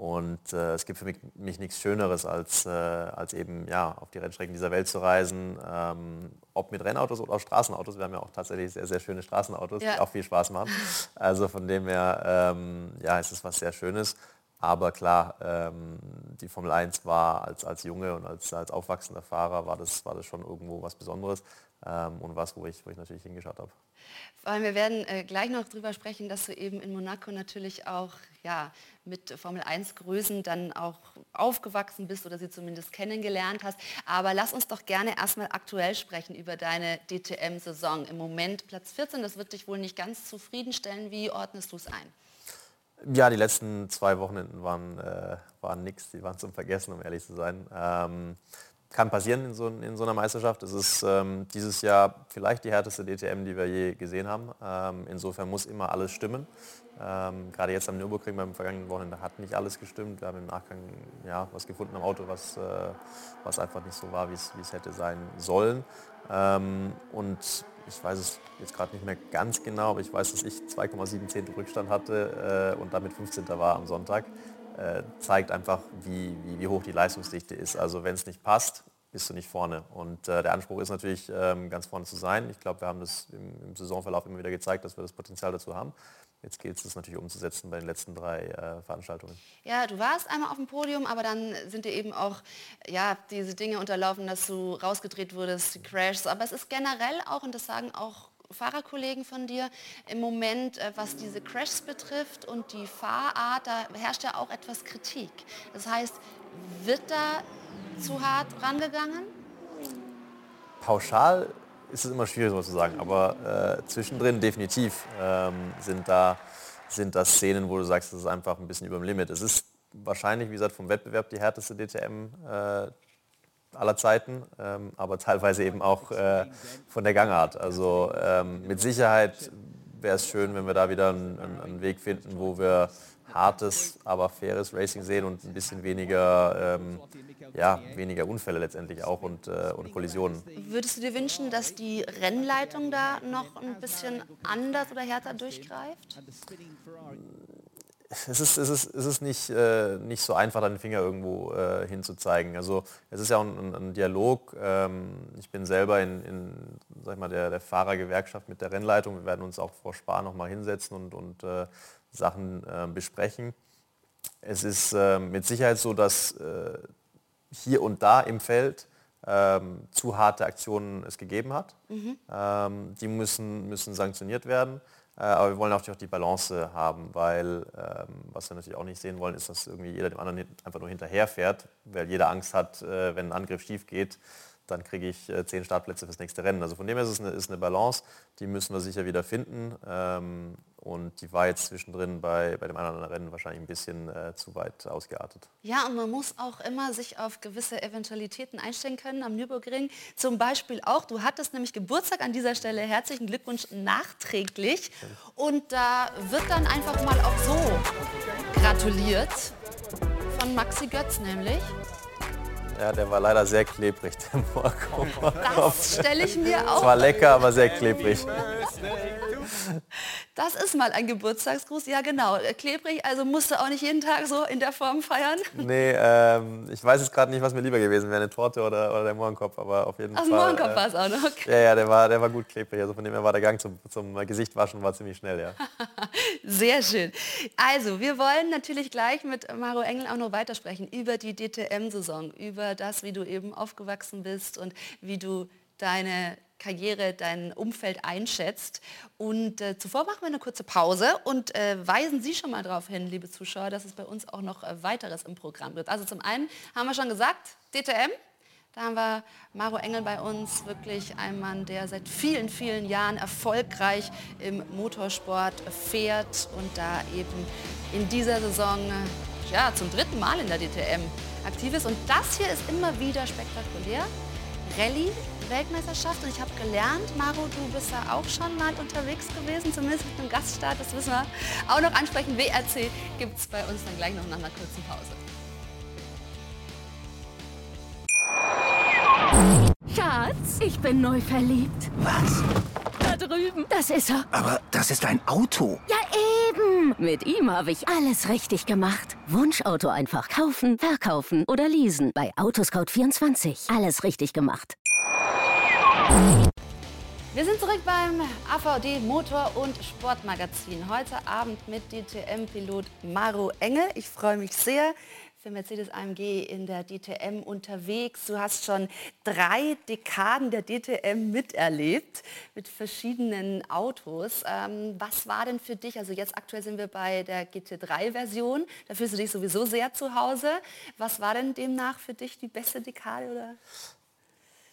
Und äh, es gibt für mich, mich nichts Schöneres, als, äh, als eben ja, auf die Rennstrecken dieser Welt zu reisen. Ähm, ob mit Rennautos oder auch Straßenautos. Wir haben ja auch tatsächlich sehr, sehr schöne Straßenautos, ja. die auch viel Spaß machen. Also von dem her ähm, ja, ist es was sehr Schönes. Aber klar, ähm, die Formel 1 war als, als Junge und als, als aufwachsender Fahrer war das, war das schon irgendwo was Besonderes ähm, und was, wo ich, wo ich natürlich hingeschaut habe. Vor allem, wir werden äh, gleich noch darüber sprechen, dass du eben in Monaco natürlich auch ja, mit Formel 1 Größen dann auch aufgewachsen bist oder sie zumindest kennengelernt hast. Aber lass uns doch gerne erstmal aktuell sprechen über deine DTM-Saison. Im Moment Platz 14, das wird dich wohl nicht ganz zufriedenstellen. Wie ordnest du es ein? Ja, die letzten zwei Wochenenden waren, äh, waren nix, die waren zum Vergessen, um ehrlich zu sein. Ähm, kann passieren in so, in so, einer Meisterschaft. Es ist ähm, dieses Jahr vielleicht die härteste DTM, die wir je gesehen haben. Ähm, insofern muss immer alles stimmen. Ähm, gerade jetzt am Nürburgring beim vergangenen Wochenende hat nicht alles gestimmt. Wir haben im Nachgang ja, was gefunden am Auto, was, äh, was einfach nicht so war, wie es hätte sein sollen. Ähm, und ich weiß es jetzt gerade nicht mehr ganz genau, aber ich weiß, dass ich 2,7 Zehntel Rückstand hatte äh, und damit 15. war am Sonntag. Äh, zeigt einfach, wie, wie, wie, hoch die Leistungsdichte ist. Also wenn es nicht passt, bist du nicht vorne. Und äh, der Anspruch ist natürlich, ähm, ganz vorne zu sein. Ich glaube, wir haben das im, im, Saisonverlauf immer wieder gezeigt, dass wir das Potenzial dazu haben. Jetzt geht es natürlich umzusetzen bei den letzten drei äh, Veranstaltungen. Ja, du warst einmal auf dem Podium, aber dann sind dir eben auch ja, diese Dinge unterlaufen, dass du rausgedreht wurdest, die Crashs. Aber es ist generell auch, und das sagen auch Fahrerkollegen von dir im Moment, äh, was diese Crashs betrifft und die Fahrart, da herrscht ja auch etwas Kritik. Das heißt, wird da zu hart rangegangen? Pauschal ist es immer schwierig so zu sagen, aber äh, zwischendrin definitiv ähm, sind, da, sind das Szenen, wo du sagst, das ist einfach ein bisschen über dem Limit. Es ist wahrscheinlich, wie gesagt, vom Wettbewerb die härteste DTM äh, aller Zeiten, ähm, aber teilweise eben auch äh, von der Gangart. Also ähm, mit Sicherheit wäre es schön, wenn wir da wieder einen, einen, Weg finden, wo wir hartes, aber faires Racing sehen und ein bisschen weniger, ähm, ja, weniger Unfälle letztendlich auch und, äh, und Kollisionen. Würdest du dir wünschen, dass die Rennleitung da noch ein bisschen anders oder härter durchgreift? es ist, es ist, es ist nicht, äh, nicht so einfach, deinen Finger irgendwo äh, hinzuzeigen. Also es ist ja auch ein, ein Dialog. Ähm, ich bin selber in, in sag mal, der, der Fahrergewerkschaft mit der Rennleitung. Wir werden uns auch vor Spar noch mal hinsetzen und, und äh, Sachen äh, besprechen. Es ist ähm, mit Sicherheit so, dass äh, hier und da im Feld ähm, zu harte Aktionen es gegeben hat. Mhm. Ähm, die müssen, müssen sanktioniert werden. Äh, aber wir wollen natürlich auch die Balance haben, weil ähm, was wir natürlich auch nicht sehen wollen, ist, dass irgendwie jeder dem anderen einfach nur hinterherfährt, weil jeder Angst hat, äh, wenn ein Angriff schief geht, dann kriege ich äh, zehn Startplätze fürs nächste Rennen. Also von dem her ist es eine, ist eine Balance, die müssen wir sicher wieder finden. Ähm, und die war jetzt zwischendrin bei, bei dem anderen Rennen wahrscheinlich ein bisschen äh, zu weit ausgeartet. Ja, und man muss auch immer sich auf gewisse Eventualitäten einstellen können am Nürburgring. Zum Beispiel auch, du hattest nämlich Geburtstag an dieser Stelle. Herzlichen Glückwunsch nachträglich. Und da wird dann einfach mal auch so gratuliert von Maxi Götz nämlich. Ja, der war leider sehr klebrig, der Morgen. Das stelle ich mir auch. Es war lecker, aber sehr klebrig. Das ist mal ein Geburtstagsgruß. Ja, genau. Klebrig, also musst du auch nicht jeden Tag so in der Form feiern? Nee, ähm, ich weiß jetzt gerade nicht, was mir lieber gewesen wäre, eine Torte oder, oder der Mohrenkopf, aber auf jeden Ach, Fall. Mohrenkopf äh, war es auch noch. Okay. Ja, ja, der war, der war gut klebrig. Also von dem her war der Gang zum, zum Gesicht waschen war ziemlich schnell, ja. *laughs* Sehr schön. Also, wir wollen natürlich gleich mit Maro Engel auch noch weitersprechen über die DTM-Saison, über das, wie du eben aufgewachsen bist und wie du deine Karriere, dein Umfeld einschätzt. Und äh, zuvor machen wir eine kurze Pause und äh, weisen Sie schon mal darauf hin, liebe Zuschauer, dass es bei uns auch noch äh, weiteres im Programm gibt. Also zum einen haben wir schon gesagt, DTM, Da haben wir Maro Engel bei uns, wirklich ein Mann, der seit vielen, vielen Jahren erfolgreich im Motorsport fährt und da eben in dieser Saison ja, zum dritten Mal in der DTM aktiv ist. Und das hier ist immer wieder spektakulär. Rallye, Weltmeisterschaft und ich habe gelernt, Maro, du bist ja auch schon mal unterwegs gewesen, zumindest mit einem Gaststart, das wissen wir auch noch ansprechen. WRC gibt es bei uns dann gleich noch nach einer kurzen Pause. Schatz, ich bin neu verliebt. Was? Da drüben. Das ist er. Aber das ist ein Auto. Ja, eben. Mit ihm habe ich alles richtig gemacht. Wunschauto einfach kaufen, verkaufen oder leasen. Bei Autoscout24. Alles richtig gemacht. Wir sind zurück beim AVD Motor- und Sportmagazin. Heute Abend mit DTM-Pilot Maro Engel. Ich freue mich sehr für Mercedes AMG in der DTM unterwegs. Du hast schon drei Dekaden der DTM miterlebt mit verschiedenen Autos. Ähm, was war denn für dich, also jetzt aktuell sind wir bei der GT3-Version, da fühlst du dich sowieso sehr zu Hause. Was war denn demnach für dich die beste Dekade? Oder?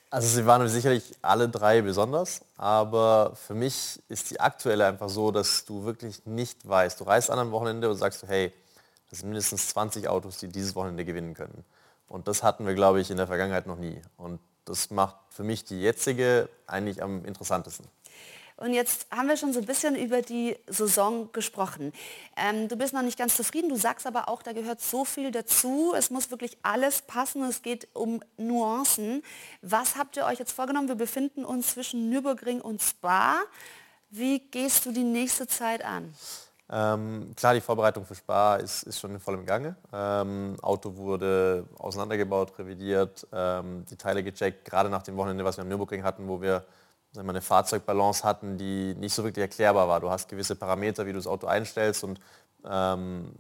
Also sie waren sicherlich alle drei besonders, aber für mich ist die aktuelle einfach so, dass du wirklich nicht weißt. Du reist an einem Wochenende und sagst, hey, das sind mindestens 20 Autos, die dieses Wochenende gewinnen können. Und das hatten wir, glaube ich, in der Vergangenheit noch nie. Und das macht für mich die jetzige eigentlich am interessantesten. Und jetzt haben wir schon so ein bisschen über die Saison gesprochen. Ähm, du bist noch nicht ganz zufrieden, du sagst aber auch, da gehört so viel dazu. Es muss wirklich alles passen, es geht um Nuancen. Was habt ihr euch jetzt vorgenommen? Wir befinden uns zwischen Nürburgring und Spa. Wie gehst du die nächste Zeit an? Ähm, klar, die Vorbereitung für Spa ist, ist schon in vollem Gange. Ähm, Auto wurde auseinandergebaut, revidiert, ähm, die Teile gecheckt, gerade nach dem Wochenende, was wir am Nürburgring hatten, wo wir wir, eine Fahrzeugbalance hatten, die nicht so wirklich erklärbar war. Du hast gewisse Parameter, wie du das Auto einstellst und ähm,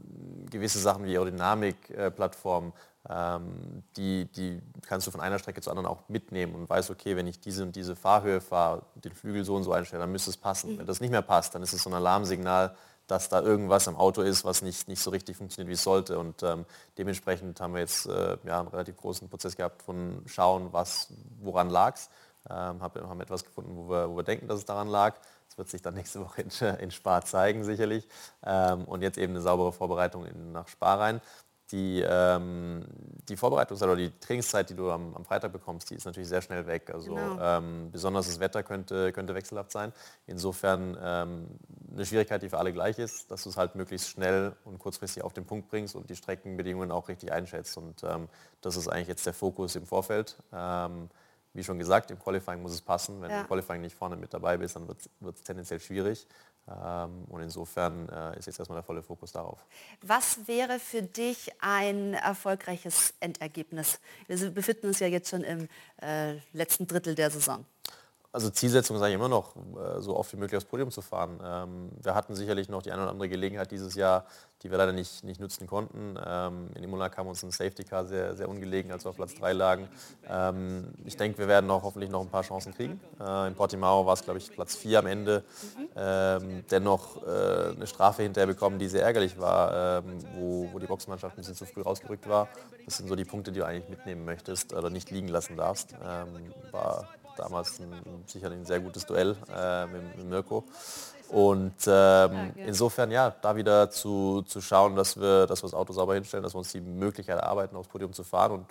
gewisse Sachen wie Aerodynamik-Plattform, ähm, die, die kannst du von einer Strecke zur anderen auch mitnehmen und weißt, okay, wenn ich diese und diese Fahrhöhe fahre, den Flügel so und so einstelle, dann müsste es passen. Mhm. Wenn das nicht mehr passt, dann ist es so ein Alarmsignal, dass da irgendwas am Auto ist, was nicht, nicht so richtig funktioniert, wie es sollte. Und ähm, dementsprechend haben wir jetzt äh, ja, einen relativ großen Prozess gehabt von schauen, was, woran lag es. Ähm, haben etwas gefunden, wo wir, wo wir denken, dass es daran lag. Das wird sich dann *laughs* nächste Woche in, in Spa zeigen, sicherlich. Ähm, und jetzt eben eine saubere Vorbereitung in, nach Spa rein die, ähm, die Vorbereitungszeit oder die Trainingszeit, die du am, am, Freitag bekommst, die ist natürlich sehr schnell weg. Also genau. ähm, besonders das Wetter könnte, könnte wechselhaft sein. Insofern ähm, eine Schwierigkeit, die für alle gleich ist, dass du es halt möglichst schnell und kurzfristig auf den Punkt bringst und die Streckenbedingungen auch richtig einschätzt. Und ähm, das ist eigentlich jetzt der Fokus im Vorfeld. Wie schon gesagt, im Qualifying muss es passen. Wenn ja. du im Qualifying nicht vorne mit dabei bist, dann wird es tendenziell schwierig. Ähm, und insofern äh, ist jetzt erstmal der volle Fokus darauf. Was wäre für dich ein erfolgreiches Endergebnis? Wir befinden uns ja jetzt schon im äh, letzten Drittel der Saison. Also Zielsetzung sage ich immer noch, äh, so oft wie möglich aufs Podium zu fahren. Ähm, wir hatten sicherlich noch die eine oder andere Gelegenheit dieses Jahr, die wir leider nicht, nicht nutzen konnten. Ähm, in Imola kam uns ein Safety Car sehr, sehr ungelegen, als wir auf Platz 3 lagen. Ähm, ich denke, wir werden auch hoffentlich noch ein paar Chancen kriegen. Äh, in Portimao war es, glaube ich, Platz 4 am Ende. dennoch äh, eine Strafe hinterher bekommen, die sehr ärgerlich war, wo, wo die Boxmannschaft ein bisschen zu früh rausgerückt war. Das sind so die Punkte, die du eigentlich mitnehmen möchtest oder nicht liegen lassen darfst. war damals ein, sicherlich ein sehr gutes Duell äh, mit, mit Mirko. Und ähm, insofern ja, da wieder zu, zu schauen, dass wir, dass wir das Auto sauber hinstellen, dass wir uns die Möglichkeit erarbeiten, aufs Podium zu fahren und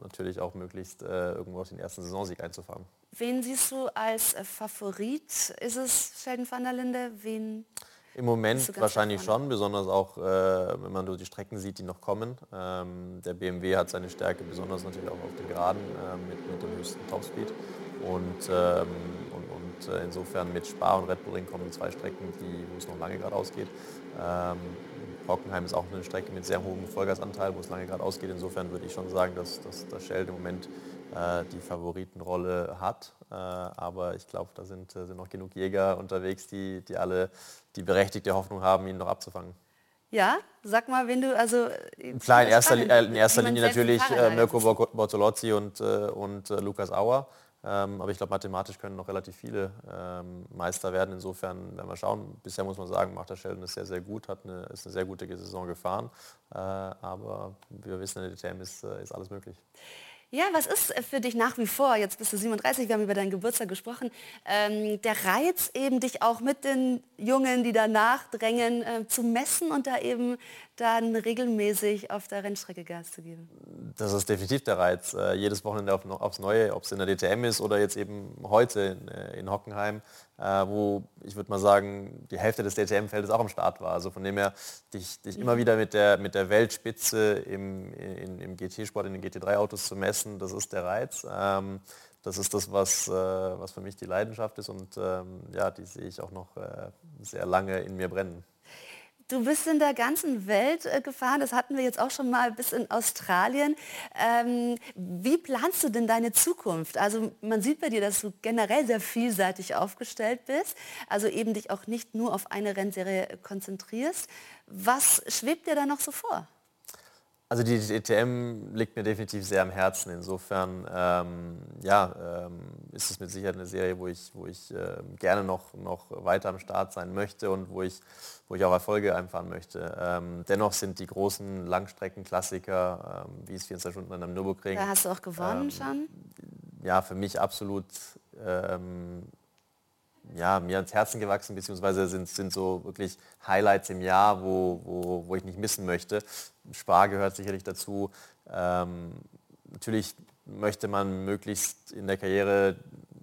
natürlich auch möglichst äh, irgendwo auf den ersten Saisonsieg einzufahren. Wen siehst du als äh, Favorit? Ist es Sheldon van der Linde? Wen im Moment wahrscheinlich schon, besonders auch, äh, wenn man die Strecken sieht, die noch kommen. Ähm, der BMW hat seine Stärke, besonders natürlich auch auf den Geraden äh, mit, mit dem höchsten Topspeed. Und, ähm, und, und äh, insofern mit Spa und Red Bull Ring kommen zwei Strecken, die, wo es noch lange geradeaus geht. Ähm, Hockenheim ist auch eine Strecke mit sehr hohem Vollgasanteil, wo es lange geradeaus geht. Insofern würde ich schon sagen, dass, dass, dass Shell im Moment äh, die Favoritenrolle hat. Äh, aber ich glaube, da sind, äh, sind noch genug Jäger unterwegs, die, die alle die berechtigte Hoffnung haben, ihn noch abzufangen. Ja, sag mal, wenn du also klar in erster, in erster Linie natürlich Mirko Bortolozzi und, und Lukas Auer. Ähm, aber ich glaube, mathematisch können noch relativ viele ähm, Meister werden. Insofern werden wir schauen. Bisher muss man sagen, macht der Sheldon es sehr, sehr gut, hat eine, ist eine sehr gute Saison gefahren. Äh, aber wir wissen, in der DTM ist, äh, ist alles möglich. Ja, was ist für dich nach wie vor, jetzt bist du 37, wir haben über deinen Geburtstag gesprochen, ähm, der Reiz eben dich auch mit den Jungen, die danach drängen, äh, zu messen und da eben dann regelmäßig auf der Rennstrecke Gas zu geben? Das ist definitiv der Reiz. Äh, jedes Wochenende auf, aufs Neue, ob es in der DTM ist oder jetzt eben heute in, äh, in Hockenheim, äh, wo ich würde mal sagen, die Hälfte des DTM-Feldes auch am Start war. Also von dem her, dich, dich mhm. immer wieder mit der, mit der Weltspitze im, in, im GT-Sport, in den GT3-Autos zu messen, das ist der Reiz. Ähm, das ist das, was, äh, was für mich die Leidenschaft ist und ähm, ja, die sehe ich auch noch äh, sehr lange in mir brennen. Du bist in der ganzen Welt äh, gefahren, das hatten wir jetzt auch schon mal bis in Australien. Ähm, wie planst du denn deine Zukunft? Also man sieht bei dir, dass du generell sehr vielseitig aufgestellt bist, also eben dich auch nicht nur auf eine Rennserie konzentrierst. Was schwebt dir da noch so vor? Also die DTM liegt mir definitiv sehr am Herzen. Insofern ähm, ja, ähm, ist es mit Sicherheit eine Serie, wo ich, wo ich äh, gerne noch, noch weiter am Start sein möchte und wo ich, wo ich auch Erfolge einfahren möchte. Ähm, dennoch sind die großen Langstreckenklassiker, ähm, wie es 24 Stunden am Nürburgring. Da hast du auch gewonnen ähm, schon? Ja, für mich absolut ähm, ja, mir ans Herzen gewachsen, beziehungsweise sind, sind so wirklich Highlights im Jahr, wo, wo, wo ich nicht missen möchte. Spar gehört sicherlich dazu. Ähm, natürlich möchte man möglichst in der Karriere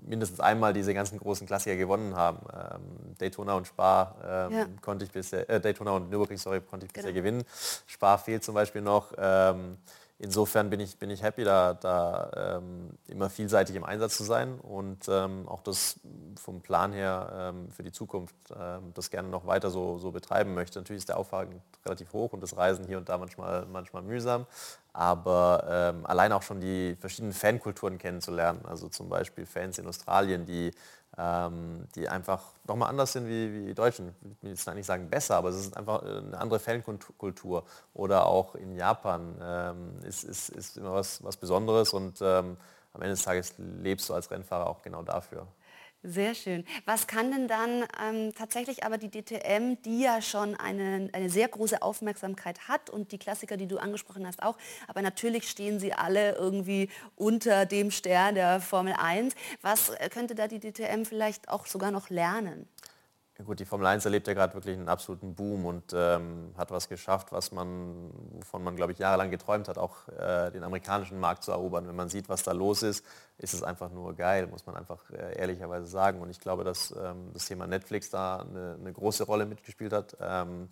mindestens einmal diese ganzen großen Klassiker gewonnen haben. Ähm, Daytona und Spa ähm, ja. konnte ich bisher, äh, Daytona und Nürburgring, sorry, konnte ich bisher genau. gewinnen. Spa fehlt zum Beispiel noch. Ähm, insofern bin ich, bin ich happy, da, da ähm, immer vielseitig im Einsatz zu sein und ähm, auch das vom Plan her ähm, für die Zukunft ähm, das gerne noch weiter so, so betreiben möchte. Natürlich ist der Aufwand relativ hoch und das Reisen hier und da manchmal, manchmal mühsam, aber ähm, allein auch schon die verschiedenen Fankulturen kennenzulernen, also zum Beispiel Fans in Australien, die ähm, die einfach nochmal anders sind wie, wie die Deutschen. Ich will jetzt nicht sagen besser, aber es ist einfach äh, eine andere Fankultur. Oder auch in Japan ähm, ist, ist, ist immer was, was Besonderes und ähm, am Ende des Tages lebst du als Rennfahrer auch genau dafür. Sehr schön. Was kann denn dann ähm, tatsächlich aber die DTM, die ja schon eine, eine sehr große Aufmerksamkeit hat und die Klassiker, die du angesprochen hast, auch, aber natürlich stehen sie alle irgendwie unter dem Stern der Formel 1. Was äh, könnte da die DTM vielleicht auch sogar noch lernen? Gut, die Formel 1 erlebt ja gerade wirklich einen absoluten Boom und ähm, hat was geschafft, was man, wovon man, glaube ich, jahrelang geträumt hat, auch äh, den amerikanischen Markt zu erobern. Wenn man sieht, was da los ist, ist es einfach nur geil, muss man einfach äh, ehrlicherweise sagen. Und ich glaube, dass ähm, das Thema Netflix da eine, eine, große Rolle mitgespielt hat. Ähm,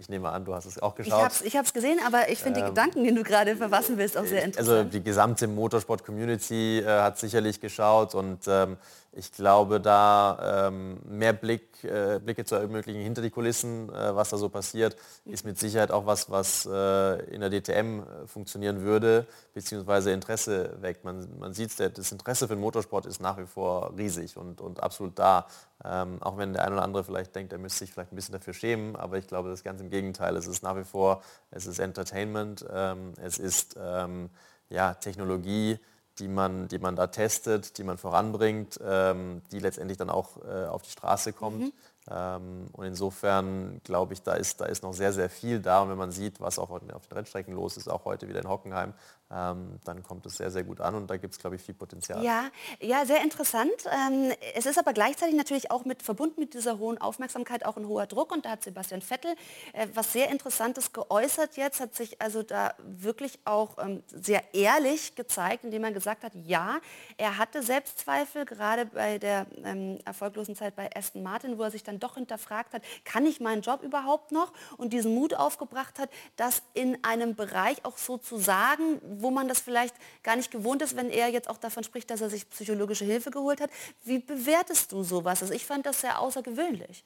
ich nehme an, du hast es auch geschaut. Ich habe es gesehen, aber ich finde die ähm, Gedanken, die du gerade verfassen willst, auch sehr interessant. Also die gesamte Motorsport-Community äh, hat sicherlich geschaut und ähm, ich glaube, da ähm, mehr Blick, äh, Blicke zu ermöglichen hinter die Kulissen, äh, was da so passiert, ist mit Sicherheit auch was, was äh, in der DTM äh, funktionieren würde, beziehungsweise Interesse weckt. Man, man sieht, das Interesse für den Motorsport ist nach wie vor riesig und, und absolut da. Ähm, auch wenn der eine oder andere vielleicht denkt, er müsste sich vielleicht ein bisschen dafür schämen, aber ich glaube, das ist ganz im Gegenteil. Es ist nach wie vor, es ist Entertainment, ähm, es ist ähm, ja, Technologie, die man, die man da testet, die man voranbringt, ähm, die letztendlich dann auch äh, auf die Straße kommt. Mhm. Ähm, und insofern glaube ich, da ist, da ist noch sehr, sehr viel da. Und wenn man sieht, was auch auf den Rennstrecken los ist, auch heute wieder in Hockenheim, dann kommt es sehr, sehr gut an und da gibt es, glaube ich, viel Potenzial. Ja, ja sehr interessant. Ähm, es ist aber gleichzeitig natürlich auch mit verbunden mit dieser hohen Aufmerksamkeit auch ein hoher Druck und da hat Sebastian Vettel äh, was sehr Interessantes geäußert jetzt, hat sich also da wirklich auch ähm, sehr ehrlich gezeigt, indem er gesagt hat, ja, er hatte Selbstzweifel, gerade bei der ähm, erfolglosen Zeit bei Aston Martin, wo er sich dann doch hinterfragt hat, kann ich meinen Job überhaupt noch? Und diesen Mut aufgebracht hat, das in einem Bereich auch so zu sagen, wo man das vielleicht gar nicht gewohnt ist, wenn er jetzt auch davon spricht, dass er sich psychologische Hilfe geholt hat. Wie bewertest du sowas? Also ich fand das sehr außergewöhnlich.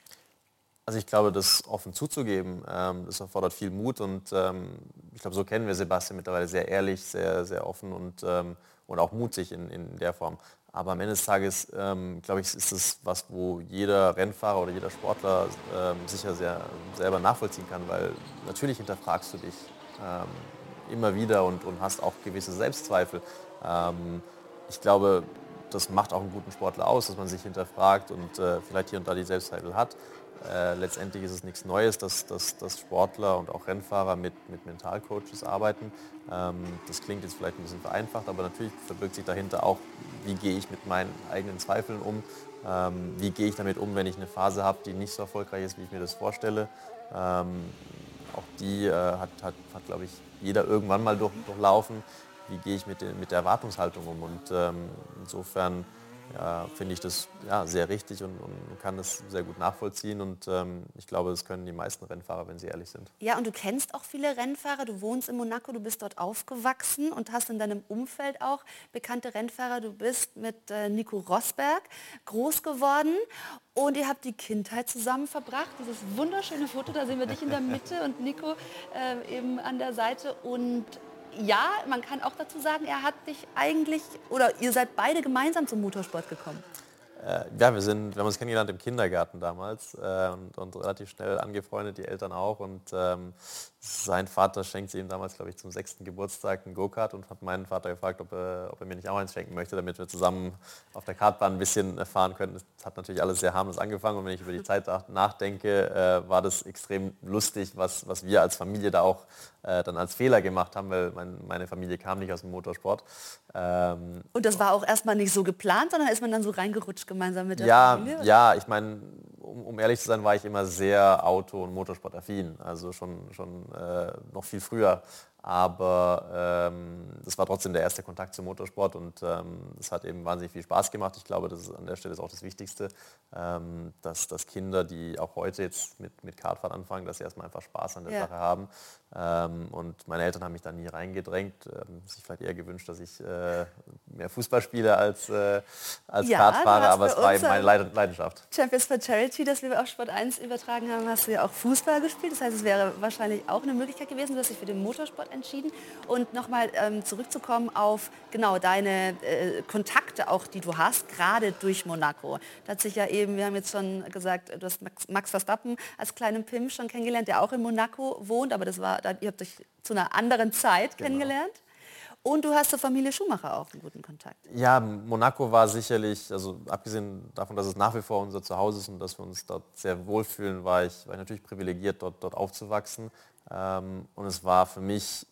Also ich glaube, das offen zuzugeben, ähm, das erfordert viel Mut und ähm, ich glaube, so kennen wir Sebastian mittlerweile sehr ehrlich, sehr, sehr offen und, ähm, und auch mutig in, in der Form. Aber am Ende des Tages, ähm, glaube ich, ist es was, wo jeder Rennfahrer oder jeder Sportler ähm, sicher sehr selber nachvollziehen kann, weil natürlich hinterfragst du dich ähm, immer wieder und, und hast auch gewisse Selbstzweifel. Ähm, ich glaube, das macht auch einen guten Sportler aus, dass man sich hinterfragt und äh, vielleicht hier und da die Selbstzweifel hat. äh, letztendlich ist es nichts Neues, dass, dass, dass Sportler und auch Rennfahrer mit, mit Mentalcoaches arbeiten. Ähm, das klingt jetzt vielleicht ein bisschen vereinfacht, aber natürlich verbirgt sich dahinter auch, wie gehe ich mit meinen eigenen Zweifeln um, ähm, wie gehe ich damit um, wenn ich eine Phase habe, die nicht so erfolgreich ist, wie ich mir das vorstelle. Ähm, auch die äh, hat, hat, hat glaube ich, jeder irgendwann mal durch, durchlaufen. Wie gehe ich mit, den, mit der Erwartungshaltung um? Und ähm, insofern ja, finde ich das ja, sehr richtig und, und, kann das sehr gut nachvollziehen. Und ähm, ich glaube, das können die meisten Rennfahrer, wenn sie ehrlich sind. Ja, und du kennst auch viele Rennfahrer. Du wohnst in Monaco, du bist dort aufgewachsen und hast in deinem Umfeld auch bekannte Rennfahrer. Du bist mit äh, Nico Rosberg groß geworden und ihr habt die Kindheit zusammen verbracht. Dieses wunderschöne Foto, da sehen wir dich in der Mitte und Nico äh, eben an der Seite. Und ja, man kann auch dazu sagen, er hat dich eigentlich, oder ihr seid beide gemeinsam zum Motorsport gekommen. Äh, ja, wir, sind, wir haben uns kennengelernt im Kindergarten damals äh, und, und, relativ schnell angefreundet, die Eltern auch. Und ähm, sein Vater schenkte ihm damals, glaube ich, zum sechsten Geburtstag ein Go-Kart und hat meinen Vater gefragt, ob er, ob er, mir nicht auch eins schenken möchte, damit wir zusammen auf der Kartbahn ein bisschen fahren können. Das hat natürlich alles sehr harmlos angefangen und wenn ich über die *laughs* Zeit nachdenke, äh, war das extrem lustig, was, was wir als Familie da auch äh, dann als Fehler gemacht haben, weil mein, meine Familie kam nicht aus dem Motorsport. Ähm, und das war auch erstmal nicht so geplant, sondern ist man dann so reingerutscht gemeinsam mit der ja, Familie? Ja, ich meine, um, um, ehrlich zu sein, war ich immer sehr Auto- und Motorsportaffin. Also schon, schon äh, noch viel früher. Aber ähm, das war trotzdem der erste Kontakt zum Motorsport und ähm, es hat eben wahnsinnig viel Spaß gemacht. Ich glaube, das ist an der Stelle ist auch das Wichtigste, ähm, dass, dass Kinder, die auch heute jetzt mit, mit Kartfahren anfangen, dass sie erstmal einfach Spaß an der ja. Sache haben. Ähm, und meine Eltern haben mich da nie reingedrängt. Ähm, sich vielleicht eher gewünscht, dass ich äh, mehr Fußball spiele als, äh, als ja, Kartfahrer, aber es war eben meine Leidenschaft. Champions for Charity, das wir auf Sport 1 übertragen haben, hast du ja auch Fußball gespielt. Das heißt, es wäre wahrscheinlich auch eine Möglichkeit gewesen, du hast dich für den Motorsport entschieden. Und nochmal ähm, zurückzukommen auf genau deine äh, Kontakte auch, die du hast, gerade durch Monaco. Da hat sich ja eben, wir haben jetzt schon gesagt, du hast Max, Max Verstappen als kleinen Pim schon kennengelernt, der auch in Monaco wohnt, aber das war, ihr habt euch zu einer anderen Zeit genau. kennengelernt. Und du hast zur Familie Schumacher auch einen guten Kontakt. Ja, Monaco war sicherlich, also abgesehen davon, dass es nach wie vor unser Zuhause ist und dass wir uns dort sehr wohlfühlen, war ich, war ich natürlich privilegiert, dort, dort aufzuwachsen. Ähm, und es war für mich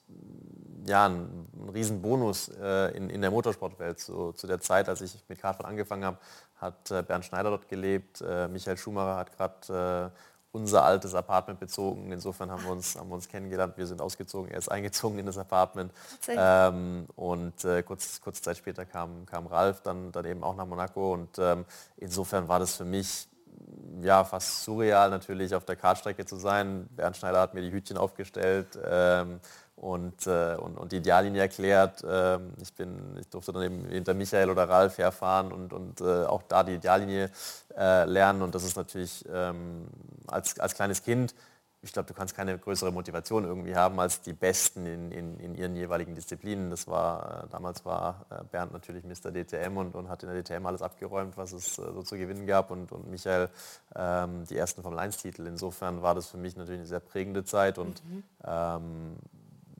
ja, ein, ein Riesenbonus äh, in, in der Motorsportwelt. So, zu der Zeit, als ich mit Kartfahren angefangen habe, hat äh, Bernd Schneider dort gelebt, äh, Michael Schumacher hat gerade äh, unser altes Apartment bezogen. Insofern haben wir uns, haben wir uns kennengelernt. Wir sind ausgezogen, er ist eingezogen in das Apartment. Ähm, und äh, kurz, kurz Zeit später kam, kam Ralf dann, dann eben auch nach Monaco. Und ähm, insofern war das für mich ja, fast surreal natürlich auf der Kartstrecke zu sein. Bernd Schneider hat mir die Hütchen aufgestellt ähm, und, äh, und, und, die Ideallinie erklärt. Ähm, ich, bin, ich durfte dann eben hinter Michael oder Ralf herfahren und, und äh, auch da die Ideallinie äh, lernen. Und das ist natürlich ähm, als, als kleines Kind ich glaube, du kannst keine größere Motivation irgendwie haben als die Besten in, in, in ihren jeweiligen Disziplinen. Das war, äh, damals war äh, Bernd natürlich Mr. DTM und, und hat in der DTM alles abgeräumt, was es äh, so zu gewinnen gab und, und Michael ähm, die ersten Formel 1-Titel. Insofern war das für mich natürlich eine sehr prägende Zeit und mhm. ähm,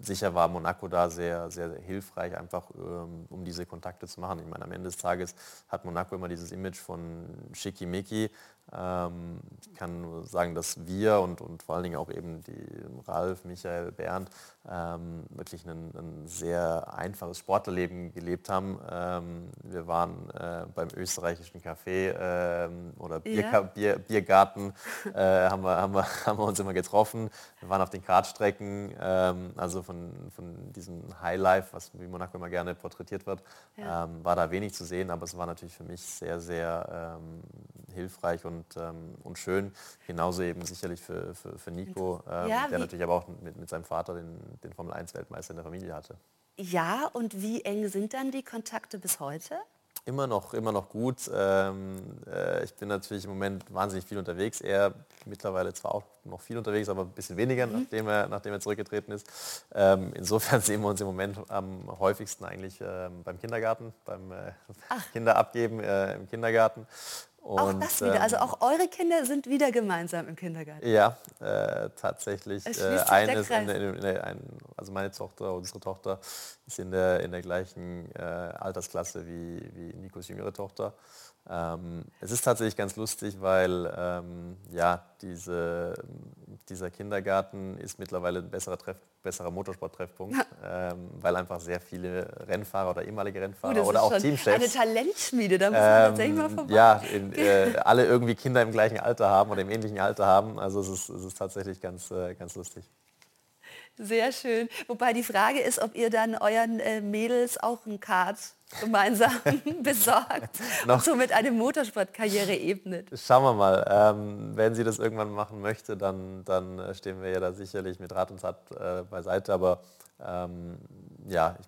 sicher war Monaco da sehr, sehr, hilfreich, einfach ähm, um diese Kontakte zu machen. Ich meine, am Ende des Tages hat Monaco immer dieses Image von Schickimicki, ich kann nur sagen, dass wir und, und vor allen Dingen auch eben die Ralf, Michael, Bernd ähm, wirklich ein, ein, sehr einfaches Sportlerleben gelebt haben. Ähm, wir waren äh, beim österreichischen Café ähm, oder Bier, ja. Bier, Biergarten, äh, haben, wir, haben, wir, *laughs* haben wir uns immer getroffen. Wir waren auf den Kartstrecken, ähm, also von, von diesem Highlife, was wie Monaco immer gerne porträtiert wird, ja. Ähm, war da wenig zu sehen, aber es war natürlich für mich sehr, sehr ähm, hilfreich und, ähm, und schön. Genauso eben sicherlich für, für, für Nico, ähm, ja, der natürlich aber auch mit, mit seinem Vater den, den Formel 1-Weltmeister in der Familie hatte. Ja, und wie eng sind dann die Kontakte bis heute? Immer noch, immer noch gut. Ähm, äh, ich bin natürlich im Moment wahnsinnig viel unterwegs. Er mittlerweile zwar auch noch viel unterwegs, aber ein bisschen weniger, mhm. nachdem, er, nachdem er zurückgetreten ist. Ähm, insofern *laughs* sehen wir uns im Moment am häufigsten eigentlich ähm, beim Kindergarten, beim äh, Kinder abgeben äh, im Kindergarten. Und, auch das wieder, also ähm, auch eure Kinder sind wieder gemeinsam im Kindergarten. Ja, äh, tatsächlich. Äh, eine ist in, in, in, ein, also meine Tochter, unsere Tochter ist in der, in der gleichen äh, Altersklasse wie, wie Nikos jüngere Tochter. Ähm, es ist tatsächlich ganz lustig, weil ähm, ja, diese, dieser Kindergarten ist mittlerweile ein besserer, Treff, besserer Motorsporttreffpunkt, ähm, weil einfach sehr viele Rennfahrer oder ehemalige Rennfahrer oh, oder auch Teamchefs... Eine Talentschmiede, da muss man ähm, tatsächlich mal vorbei. Ja, in, äh, alle irgendwie Kinder im gleichen Alter haben oder im ähnlichen Alter haben. Also es ist, es ist tatsächlich ganz, äh, ganz lustig. Sehr schön. Wobei die Frage ist, ob ihr dann euren äh, Mädels auch ein Kart gemeinsam *laughs* besorgt *laughs* und somit eine Motorsportkarriere ebnet. Schauen wir mal. Ähm, wenn sie das irgendwann machen möchte, dann, dann äh, stehen wir ja da sicherlich mit Rat und Tat äh, beiseite. Aber ähm, ja, ich,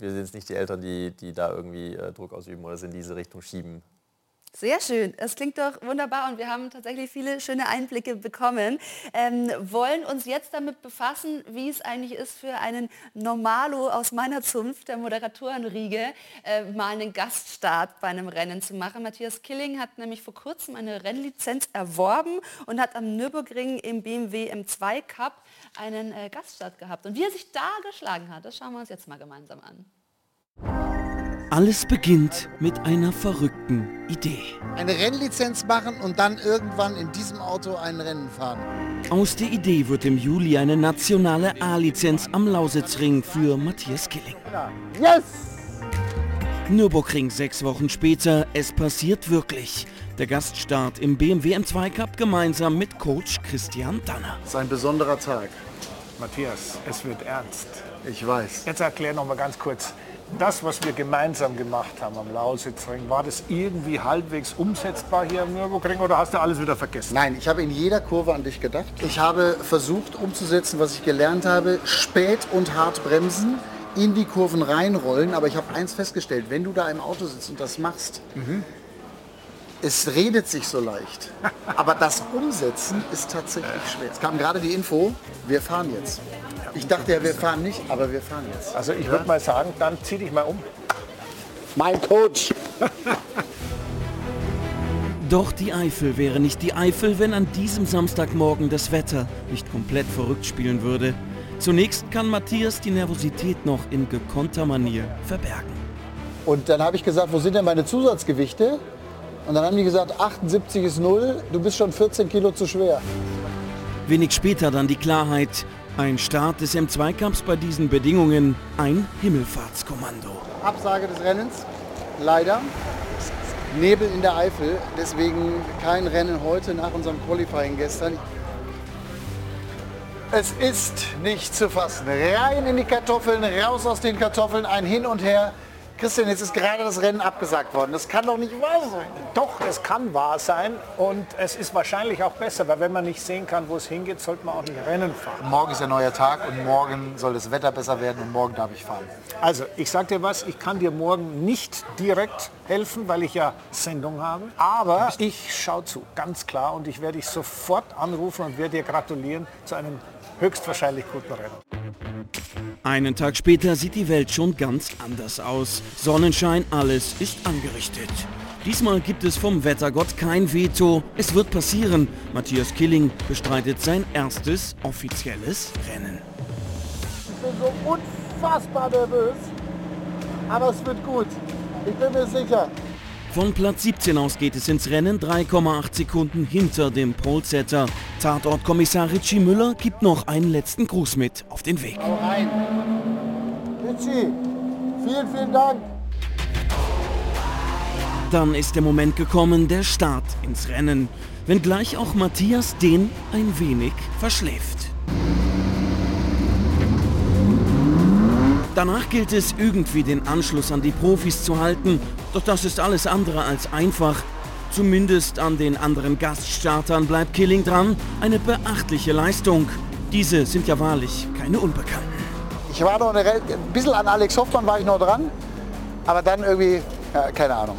wir sind jetzt nicht die Eltern, die, die da irgendwie äh, Druck ausüben oder es in diese Richtung schieben. Sehr schön, das klingt doch wunderbar und wir haben tatsächlich viele schöne Einblicke bekommen. Ähm, wollen uns jetzt damit befassen, wie es eigentlich ist für einen Normalo aus meiner Zunft, der Moderatorenriege, äh, mal einen Gaststart bei einem Rennen zu machen. Matthias Killing hat nämlich vor kurzem eine Rennlizenz erworben und hat am Nürburgring im BMW M2 Cup einen äh, Gaststart gehabt. Und wie er sich da geschlagen hat, das schauen wir uns jetzt mal gemeinsam an. Alles beginnt mit einer verrückten Idee. Eine Rennlizenz machen und dann irgendwann in diesem Auto ein Rennen fahren. Aus der Idee wird im Juli eine nationale A-Lizenz am Lausitzring für Matthias Killing. Yes! Nürburgring sechs Wochen später, es passiert wirklich. Der Gaststart im BMW M2 Cup gemeinsam mit Coach Christian Danner. Es ist ein besonderer Tag. Matthias, es wird ernst. Ich weiß. Jetzt erklär noch mal ganz kurz, das, was wir gemeinsam gemacht haben am Lausitzring, war das irgendwie halbwegs umsetzbar hier am Nürburgring oder hast du alles wieder vergessen? Nein, ich habe in jeder Kurve an dich gedacht. Ich habe versucht umzusetzen, was ich gelernt habe, spät und hart bremsen, in die Kurven reinrollen, aber ich habe eins festgestellt, wenn du da im Auto sitzt und das machst, mhm. es redet sich so leicht, *laughs* aber das Umsetzen ist tatsächlich schwer. Es kam gerade die Info, wir fahren jetzt. Ich dachte ja, wir fahren nicht, aber wir fahren jetzt. Also ich würde mal sagen, dann zieh dich mal um. Mein Coach. Doch die Eifel wäre nicht die Eifel, wenn an diesem Samstagmorgen das Wetter nicht komplett verrückt spielen würde. Zunächst kann Matthias die Nervosität noch in gekonnter Manier verbergen. Und dann habe ich gesagt, wo sind denn meine Zusatzgewichte? Und dann haben die gesagt, 78 ist 0, du bist schon 14 Kilo zu schwer. Wenig später dann die Klarheit, ein Start des M2-Cups bei diesen Bedingungen ein Himmelfahrtskommando. Absage des Rennens, leider. Nebel in der Eifel, deswegen kein Rennen heute nach unserem Qualifying gestern. Es ist nicht zu fassen. Rein in die Kartoffeln, raus aus den Kartoffeln, ein Hin und Her. Christian, jetzt ist gerade das Rennen abgesagt worden. Das kann doch nicht wahr sein. Doch, es kann wahr sein und es ist wahrscheinlich auch besser, weil wenn man nicht sehen kann, wo es hingeht, sollte man auch nicht Rennen fahren. Morgen ist ein neuer Tag und morgen soll das Wetter besser werden und morgen darf ich fahren. Also, ich sag dir was, ich kann dir morgen nicht direkt helfen, weil ich ja Sendung habe, aber ich schaue zu, ganz klar und ich werde dich sofort anrufen und werde dir gratulieren zu einem höchstwahrscheinlich guten Rennen. Einen Tag später sieht die Welt schon ganz anders aus. Sonnenschein, alles ist angerichtet. Diesmal gibt es vom Wettergott kein Veto. Es wird passieren. Matthias Killing bestreitet sein erstes offizielles Rennen. Ich bin so unfassbar nervös, aber es wird gut. Ich bin mir sicher. Von Platz 17 aus geht es ins Rennen, 3,8 Sekunden hinter dem Polesetter. Tatortkommissar Richie Müller gibt noch einen letzten Gruß mit auf den Weg. Hau rein. Richie, vielen, vielen Dank. Dann ist der Moment gekommen, der Start ins Rennen. Wenngleich auch Matthias den ein wenig verschläft. Danach gilt es irgendwie den Anschluss an die Profis zu halten, doch das ist alles andere als einfach. Zumindest an den anderen Gaststartern bleibt Killing dran, eine beachtliche Leistung. Diese sind ja wahrlich keine Unbekannten. Ich war noch eine, ein bisschen an Alex Hoffmann war ich noch dran, aber dann irgendwie, ja, keine Ahnung.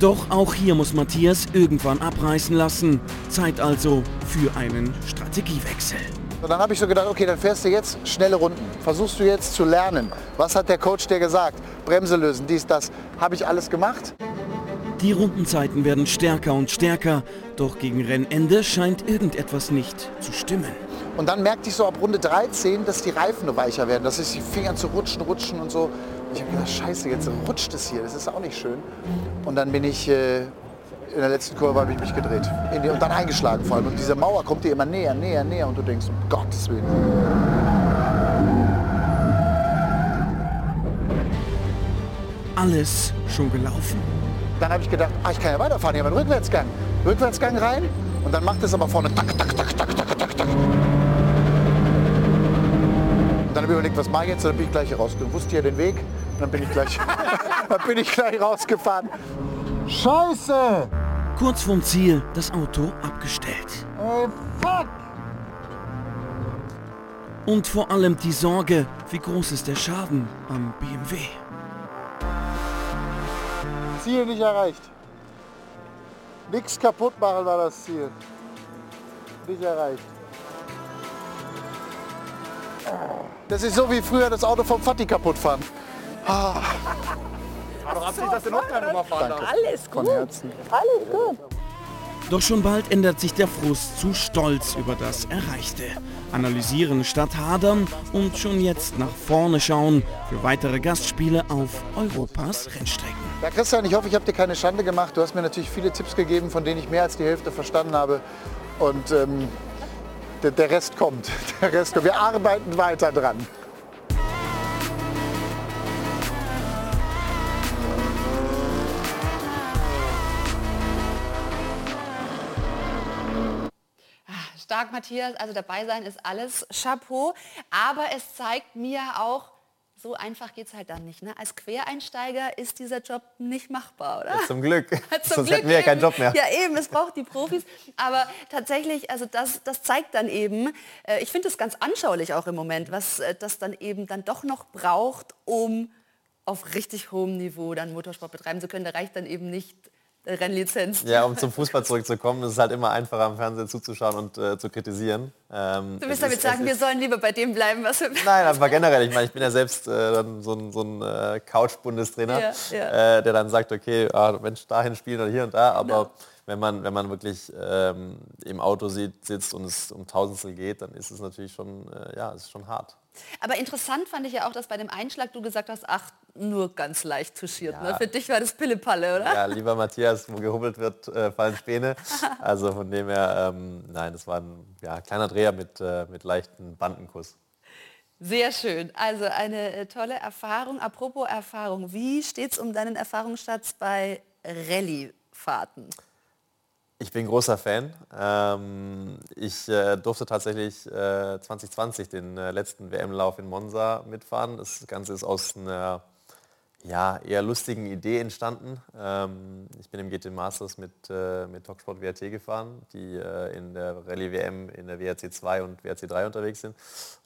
Doch auch hier muss Matthias irgendwann abreißen lassen. Zeit also für einen Strategiewechsel. Und dann habe ich so gedacht, okay, dann fährst du jetzt schnelle Runden. Versuchst du jetzt zu lernen. Was hat der Coach dir gesagt? Bremse lösen, dies, das. Habe ich alles gemacht. Die Rundenzeiten werden stärker und stärker, doch gegen Rennende scheint irgendetwas nicht zu stimmen. Und dann merkte ich so ab Runde 13, dass die Reifen weicher werden, dass es die Finger zu rutschen, rutschen und so. Ich habe gedacht, scheiße, jetzt rutscht es hier, das ist auch nicht schön. Und dann bin ich äh, in der letzten Kurve habe ich mich gedreht die, und dann eingeschlagen vor allem. Und diese Mauer kommt dir immer näher, näher, näher und du denkst, um Gottes Willen. Alles schon gelaufen. Dann habe ich gedacht, ah, ich kann ja weiterfahren, hier haben einen Rückwärtsgang. Rückwärtsgang rein und dann macht es aber vorne tak, tak, tak, tak, tak, tak, tak. Und dann habe ich überlegt, was mache ich jetzt? Und dann bin ich gleich hier rausgekommen. Wusste ja den Weg und dann bin ich gleich, *laughs* dann bin ich gleich rausgefahren. Scheiße! Kurz vorm Ziel das Auto abgestellt. Ey, fuck! Und vor allem die Sorge, wie groß ist der Schaden am BMW. Ziel nicht erreicht. Nichts kaputt machen war das Ziel. Nicht erreicht. Das ist so wie früher das Auto vom Fatti kaputt fahren. Ah. Alles Von gut. Herzen. Alles gut. Doch schon bald ändert sich der Frust zu Stolz über das Erreichte. Analysieren statt hadern und schon jetzt nach vorne schauen für weitere Gastspiele auf Europas Rennstrecken. Ja, Christian, ich hoffe, ich habe dir keine Schande gemacht. Du hast mir natürlich viele Tipps gegeben, von denen ich mehr als die Hälfte verstanden habe. Und ähm, der, der Rest kommt. *laughs* Der Rest kommt. Wir arbeiten weiter dran. Stark, Matthias. Also dabei sein ist alles Chapeau. Aber es zeigt mir auch, so einfach geht es halt dann nicht. Ne? Als Quereinsteiger ist dieser Job nicht machbar, oder? Zum Glück. *laughs* Zum Sonst Glück hätten wir ja keinen eben. Job mehr. Ja eben, es braucht die Profis. Aber tatsächlich, also das, das zeigt dann eben, äh, ich finde es ganz anschaulich auch im Moment, was äh, das dann eben dann doch noch braucht, um auf richtig hohem Niveau dann Motorsport betreiben zu können. Da reicht dann eben nicht Rennlizenz. Ja, um zum Fußball zurückzukommen, ist es halt immer einfacher am Fernsehen zuzuschauen und äh, zu kritisieren. Ähm, Du willst damit ist- sagen, wir sollen lieber bei dem bleiben, was wir... Nein, aber generell, ich meine, ich bin ja selbst äh, dann so ein, so ein äh, Couch-Bundestrainer, Ja, ja. Äh, der dann sagt, okay, ah, Mensch, dahin spielen oder hier und da, aber wenn man, wenn man wirklich ähm, im Auto sieht, sitzt und es um Tausendstel geht, dann ist es natürlich schon, äh, ja, es ist schon hart. Aber interessant fand ich ja auch, dass bei dem Einschlag du gesagt hast, ach, nur ganz leicht touchiert. Ja. Ne? Für dich war das Pillepalle, oder? Ja, lieber Matthias, wo gehubbelt wird, äh, fallen Späne. *laughs* Also von dem her, ähm, nein, das war ein ja, kleiner Dreher mit, äh, mit leichten Bandenkuss. Sehr schön. Also eine äh, tolle Erfahrung. Apropos Erfahrung, wie steht es um deinen Erfahrungsschatz bei Rallye-Fahrten? Ich bin großer Fan. Ähm, ich äh, durfte tatsächlich äh, 2020 den äh, letzten WM-Lauf in Monza mitfahren. Das Ganze ist aus einer ja, eher lustigen Idee entstanden. Ähm, ich bin im GT Masters mit, äh, mit Talksport WRT gefahren, die äh, in der Rallye WM in der WRC 2 und WRC 3 unterwegs sind.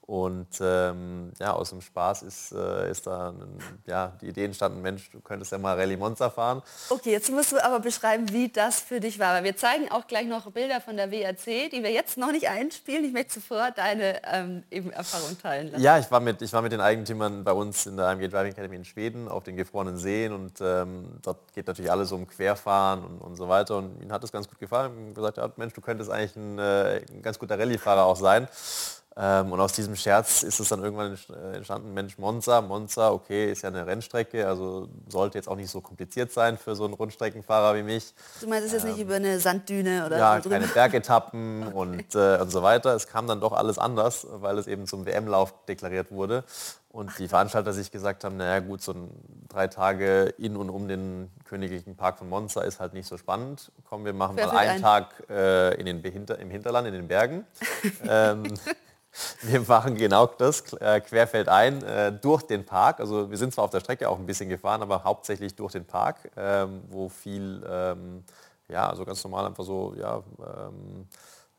Und ähm, ja, aus dem Spaß ist, äh, ist da ein, ja, die Idee entstanden, Mensch, du könntest ja mal Rallye Monza fahren. Okay, jetzt musst du aber beschreiben, wie das für dich war. Weil wir zeigen auch gleich noch Bilder von der WRC, die wir jetzt noch nicht einspielen. Ich möchte zuvor deine ähm, eben Erfahrung teilen lassen. Ja, ich war, mit, ich war mit den Eigentümern bei uns in der AMG Driving Academy in Schweden auf den gefrorenen Seen und ähm, dort geht natürlich alles um Querfahren und, und so weiter und ihnen hat das ganz gut gefallen. Und gesagt, ja, Mensch, du könntest eigentlich ein, äh, ein ganz guter Rallye-Fahrer auch sein. Ähm, und aus diesem Scherz ist es dann irgendwann äh, entstanden, Mensch, Monza, Monza, okay, ist ja eine Rennstrecke, also sollte jetzt auch nicht so kompliziert sein für so einen Rundstreckenfahrer wie mich. Du meinst es jetzt nicht über eine Sanddüne oder Ähm, Ja, so keine? Bergetappen *laughs* und, äh, und so weiter. Es kam dann doch alles anders, weil es eben zum WM-Lauf deklariert wurde. Und die Veranstalter sich gesagt haben, naja gut, so ein drei Tage in und um den Königlichen Park von Monza ist halt nicht so spannend. Komm, wir machen Wer mal einen ein? Tag äh, in den Behinter im Hinterland, in den Bergen. *laughs* ähm, wir machen genau das, äh, querfeldein äh, durch den Park. Also wir sind zwar auf der Strecke auch ein bisschen gefahren, aber hauptsächlich durch den Park, ähm, wo viel, ähm, ja, also ganz normal einfach so, ja, ähm,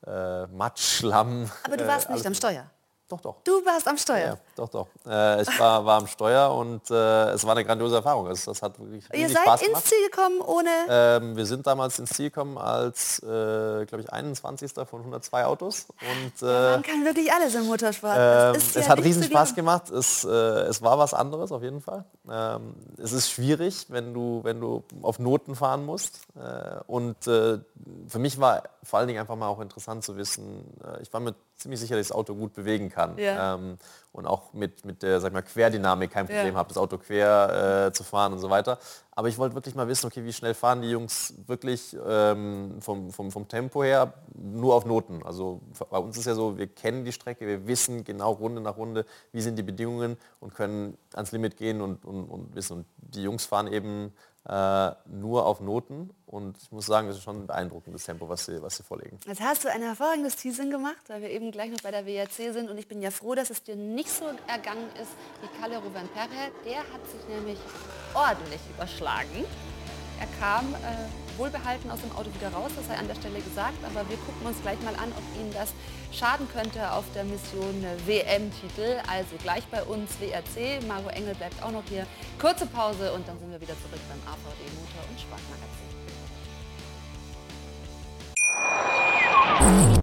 äh, Matsch, Schlamm. Aber du äh, warst nicht alles- am Steuer. Doch, doch. Du warst am Steuer. Ja, doch, doch. Äh, ich war, war am Steuer und äh, es war eine grandiose Erfahrung. Es, das hat wirklich Ihr seid Spaß ins. Ziel gekommen ohne... Ähm, wir sind damals ins Ziel gekommen als, äh, glaube ich, 21. von 102 Autos. Und, äh, Man kann wirklich alles im Motorsport. Ähm, es ja hat riesen Spaß gemacht. Es, äh, es war was anderes auf jeden Fall. Ähm, es ist schwierig, wenn du, wenn du auf Noten fahren musst. Äh, und für mich war vor allen Dingen einfach mal auch interessant zu wissen, ich war mir ziemlich sicher, dass ich das Auto gut bewegen kann. Ja. Ähm, und auch mit, mit der sag mal, Querdynamik kein Problem Ja. habe, das Auto quer äh, zu fahren und so weiter. Aber ich wollte wirklich mal wissen, okay, wie schnell fahren die Jungs wirklich ähm, vom, vom, vom Tempo her nur auf Noten. Also bei uns ist ja so, wir kennen die Strecke, wir wissen genau Runde nach Runde, wie sind die Bedingungen und können ans Limit gehen und, und, und wissen. Und die Jungs fahren eben äh, nur auf Noten und ich muss sagen, es ist schon ein beeindruckendes Tempo, was sie, was sie vorlegen. Jetzt hast du ein hervorragendes Teasing gemacht, weil wir eben gleich noch bei der WRC sind und ich bin ja froh, dass es dir nicht so ergangen ist wie Kalle Rubin-Perre. Der hat sich nämlich ordentlich überschlagen. Er kam äh, wohlbehalten aus dem Auto wieder raus, das sei an der Stelle gesagt, aber wir gucken uns gleich mal an, ob ihm das schaden könnte auf der Mission WM-Titel. Also gleich bei uns WRC, Maro Engel bleibt auch noch hier. Kurze Pause und dann sind wir wieder zurück beim AVD Motor- und Sportmagazin.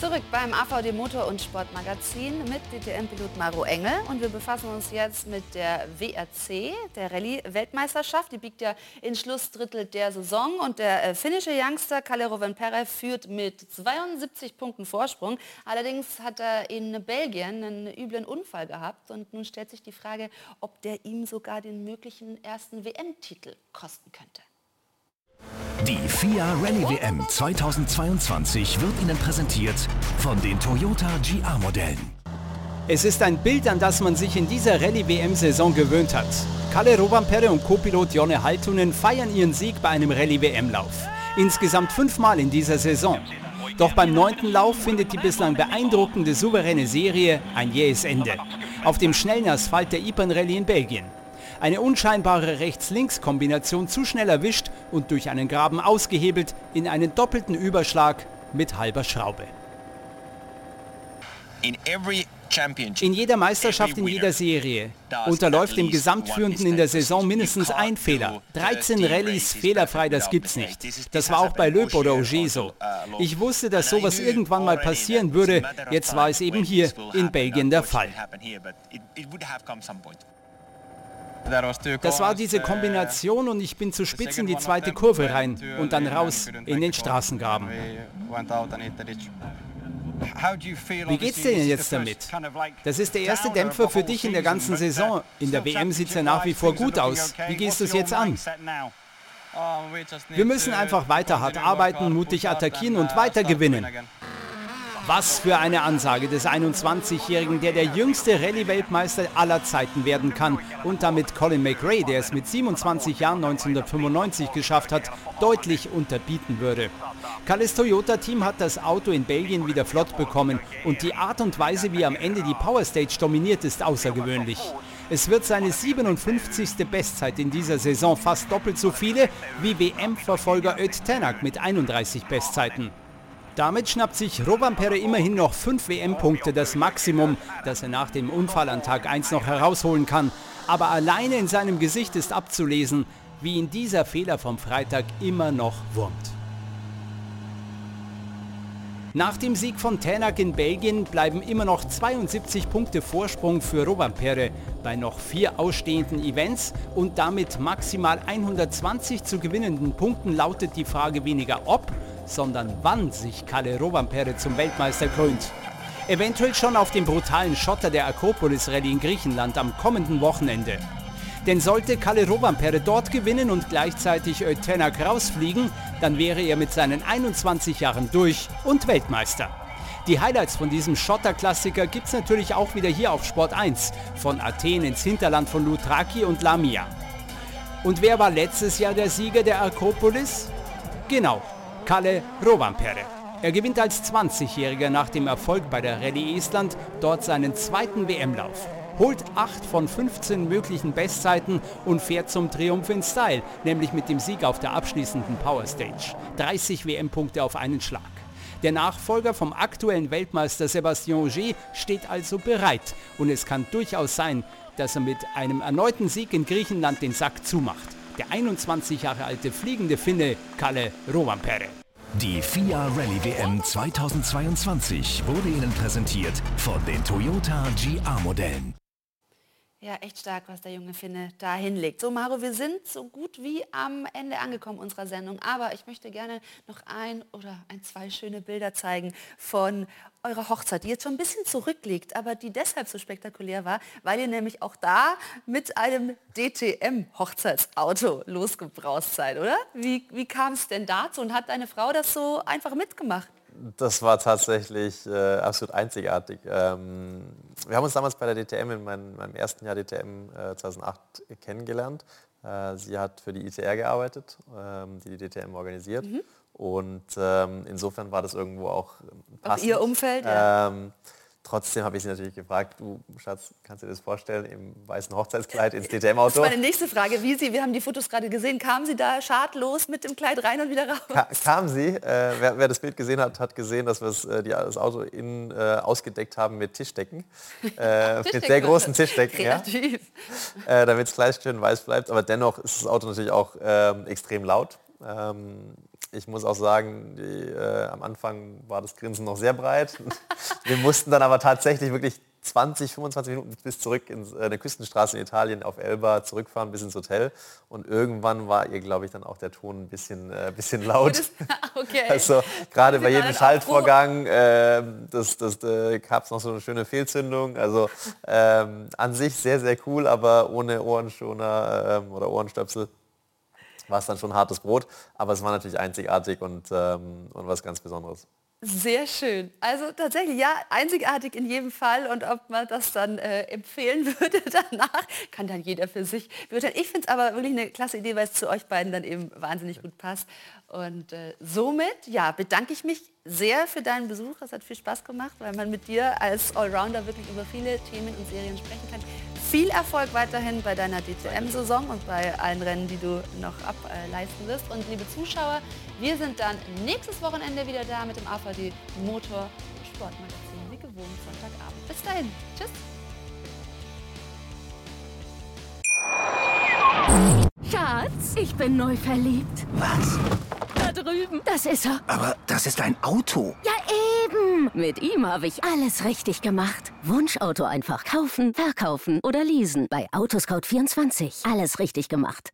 Zurück beim AVD Motor- und Sportmagazin mit DTM-Pilot Maro Engel und wir befassen uns jetzt mit der WRC, der Rallye-Weltmeisterschaft. Die biegt ja in Schlussdrittel der Saison und der äh, finnische Youngster Kalle Rovanperä führt mit 72 Punkten Vorsprung. Allerdings hat er in Belgien einen üblen Unfall gehabt und nun stellt sich die Frage, ob der ihm sogar den möglichen ersten WM-Titel kosten könnte. Die FIA Rallye WM 2022 wird Ihnen präsentiert von den Toyota GR-Modellen. Es ist ein Bild, an das man sich in dieser Rallye-WM-Saison gewöhnt hat. Kalle Rovanperä und Co-Pilot Jonne Haltunen feiern ihren Sieg bei einem Rallye-WM-Lauf. Insgesamt fünfmal in dieser Saison. Doch beim neunten Lauf findet die bislang beeindruckende souveräne Serie ein jähes Ende. Auf dem schnellen Asphalt der Ypern Rallye in Belgien. Eine unscheinbare Rechts-Links-Kombination zu schnell erwischt und durch einen Graben ausgehebelt in einen doppelten Überschlag mit halber Schraube. In jeder Meisterschaft, in jeder Serie unterläuft dem Gesamtführenden in der Saison mindestens ein Fehler. 13 Rallyes fehlerfrei, das gibt's nicht. Das war auch bei Löb oder Auger so. Ich wusste, dass sowas irgendwann mal passieren würde. Jetzt war es eben hier in Belgien der Fall. Das war diese Kombination und ich bin zu spitz in die zweite Kurve rein und dann raus in den Straßengraben. Wie geht's dir denn jetzt damit? Das ist der erste Dämpfer für dich in der ganzen Saison. In der WM sieht es ja nach wie vor gut aus. Wie gehst du es jetzt an? Wir müssen einfach weiter hart arbeiten, mutig attackieren und weiter gewinnen. Was für eine Ansage des 21-Jährigen, der der jüngste Rallye-Weltmeister aller Zeiten werden kann und damit Colin McRae, der es mit 27 Jahren 1995 geschafft hat, deutlich unterbieten würde. Kalles Toyota-Team hat das Auto in Belgien wieder flott bekommen und die Art und Weise, wie am Ende die Power Stage dominiert, ist außergewöhnlich. Es wird seine 57. Bestzeit in dieser Saison, fast doppelt so viele wie WM-Verfolger Öt Tänak mit 31 Bestzeiten. Damit schnappt sich Rovanperä immerhin noch 5 WM-Punkte, das Maximum, das er nach dem Unfall an Tag 1 noch herausholen kann. Aber alleine in seinem Gesicht ist abzulesen, wie ihn dieser Fehler vom Freitag immer noch wurmt. Nach dem Sieg von Tänak in Belgien bleiben immer noch 72 Punkte Vorsprung für Rovanperä bei noch vier ausstehenden Events und damit maximal 120 zu gewinnenden Punkten lautet die Frage weniger ob, sondern wann sich Kalle Rovanperä zum Weltmeister krönt. Eventuell schon auf dem brutalen Schotter der Akropolis Rallye in Griechenland am kommenden Wochenende. Denn sollte Kalle Rovanperä dort gewinnen und gleichzeitig Ötenak rausfliegen, dann wäre er mit seinen 21 Jahren durch und Weltmeister. Die Highlights von diesem Schotter-Klassiker gibt's natürlich auch wieder hier auf Sport 1, von Athen ins Hinterland von Loutraki und Lamia. Und wer war letztes Jahr der Sieger der Akropolis? Genau, Kalle Rovanperä. Er gewinnt als 20-Jähriger nach dem Erfolg bei der Rallye Estland dort seinen zweiten WM-Lauf holt 8 von 15 möglichen Bestzeiten und fährt zum Triumph in Style, nämlich mit dem Sieg auf der abschließenden Power Stage. 30 WM-Punkte auf einen Schlag. Der Nachfolger vom aktuellen Weltmeister Sébastien Ogier steht also bereit und es kann durchaus sein, dass er mit einem erneuten Sieg in Griechenland den Sack zumacht. Der 21 Jahre alte fliegende Finne Kalle Rovanperä. Die FIA Rallye WM 2022 wurde Ihnen präsentiert von den Toyota GR-Modellen. Ja, echt stark, was der junge Finne da hinlegt. So, Maro, wir sind so gut wie am Ende angekommen unserer Sendung. Aber ich möchte gerne noch ein oder ein, zwei schöne Bilder zeigen von eurer Hochzeit, die jetzt schon ein bisschen zurückliegt, aber die deshalb so spektakulär war, weil ihr nämlich auch da mit einem DTM-Hochzeitsauto losgebraust seid, oder? Wie, wie kam es denn dazu und hat deine Frau das so einfach mitgemacht? Das war tatsächlich äh, absolut einzigartig. Ähm, wir haben uns damals bei der DTM in meinem, meinem ersten Jahr DTM äh, 2008 kennengelernt. Äh, sie hat für die ITR gearbeitet, ähm, die die DTM organisiert. Mhm. Und ähm, insofern war das irgendwo auch passend. Auch ihr Umfeld? Ja. Ähm, Trotzdem habe ich sie natürlich gefragt, du Schatz, kannst du dir das vorstellen, im weißen Hochzeitskleid ins DTM-Auto? Das ist meine nächste Frage. Wie sie, wir haben die Fotos gerade gesehen, kam sie da schadlos mit dem Kleid rein und wieder raus? Ka kam sie. Äh, wer, wer, das Bild gesehen hat, hat gesehen, dass wir äh, das Auto innen äh, ausgedeckt haben mit Tischdecken. *laughs* Äh, mit sehr großen Tischdecken. Kreativ. Ja. Äh, Damit es gleich schön weiß bleibt. Aber dennoch ist das Auto natürlich auch ähm, extrem laut. Ähm, ich muss auch sagen, die, äh, am Anfang war das Grinsen noch sehr breit. *laughs* Wir mussten dann aber tatsächlich wirklich 20, 25 Minuten bis zurück in äh, eine Küstenstraße in Italien auf Elba zurückfahren bis ins Hotel. Und irgendwann war ihr, glaube ich, dann auch der Ton ein bisschen, äh, bisschen laut. okay. Also gerade bei jedem Schaltvorgang, äh, das, das, äh, gab es noch so eine schöne Fehlzündung. Also ähm, an sich sehr, sehr cool, aber ohne Ohrenschoner ähm, oder Ohrenstöpsel war es dann schon hartes Brot, aber es war natürlich einzigartig und, ähm, und was ganz Besonderes. Sehr schön. Also tatsächlich, ja, einzigartig in jedem Fall. Und ob man das dann äh, empfehlen *laughs* würde danach, kann dann jeder für sich beurteilen. Ich finde es aber wirklich eine klasse Idee, weil es zu euch beiden dann eben wahnsinnig gut passt. Und äh, somit, ja, bedanke ich mich sehr für deinen Besuch. Es hat viel Spaß gemacht, weil man mit dir als Allrounder wirklich über viele Themen und Serien sprechen kann. Viel Erfolg weiterhin bei deiner DTM-Saison und bei allen Rennen, die du noch ableisten wirst. Und liebe Zuschauer, wir sind dann nächstes Wochenende wieder da mit dem AVD Motor Sportmagazin, wie gewohnt Sonntagabend. Bis dahin, tschüss. Schatz, ich bin neu verliebt. Was? Da drüben. Das ist er. Aber das ist ein Auto. Ja, eben. Mit ihm habe ich alles richtig gemacht. Wunschauto einfach kaufen, verkaufen oder leasen. Bei Autoscout24. Alles richtig gemacht.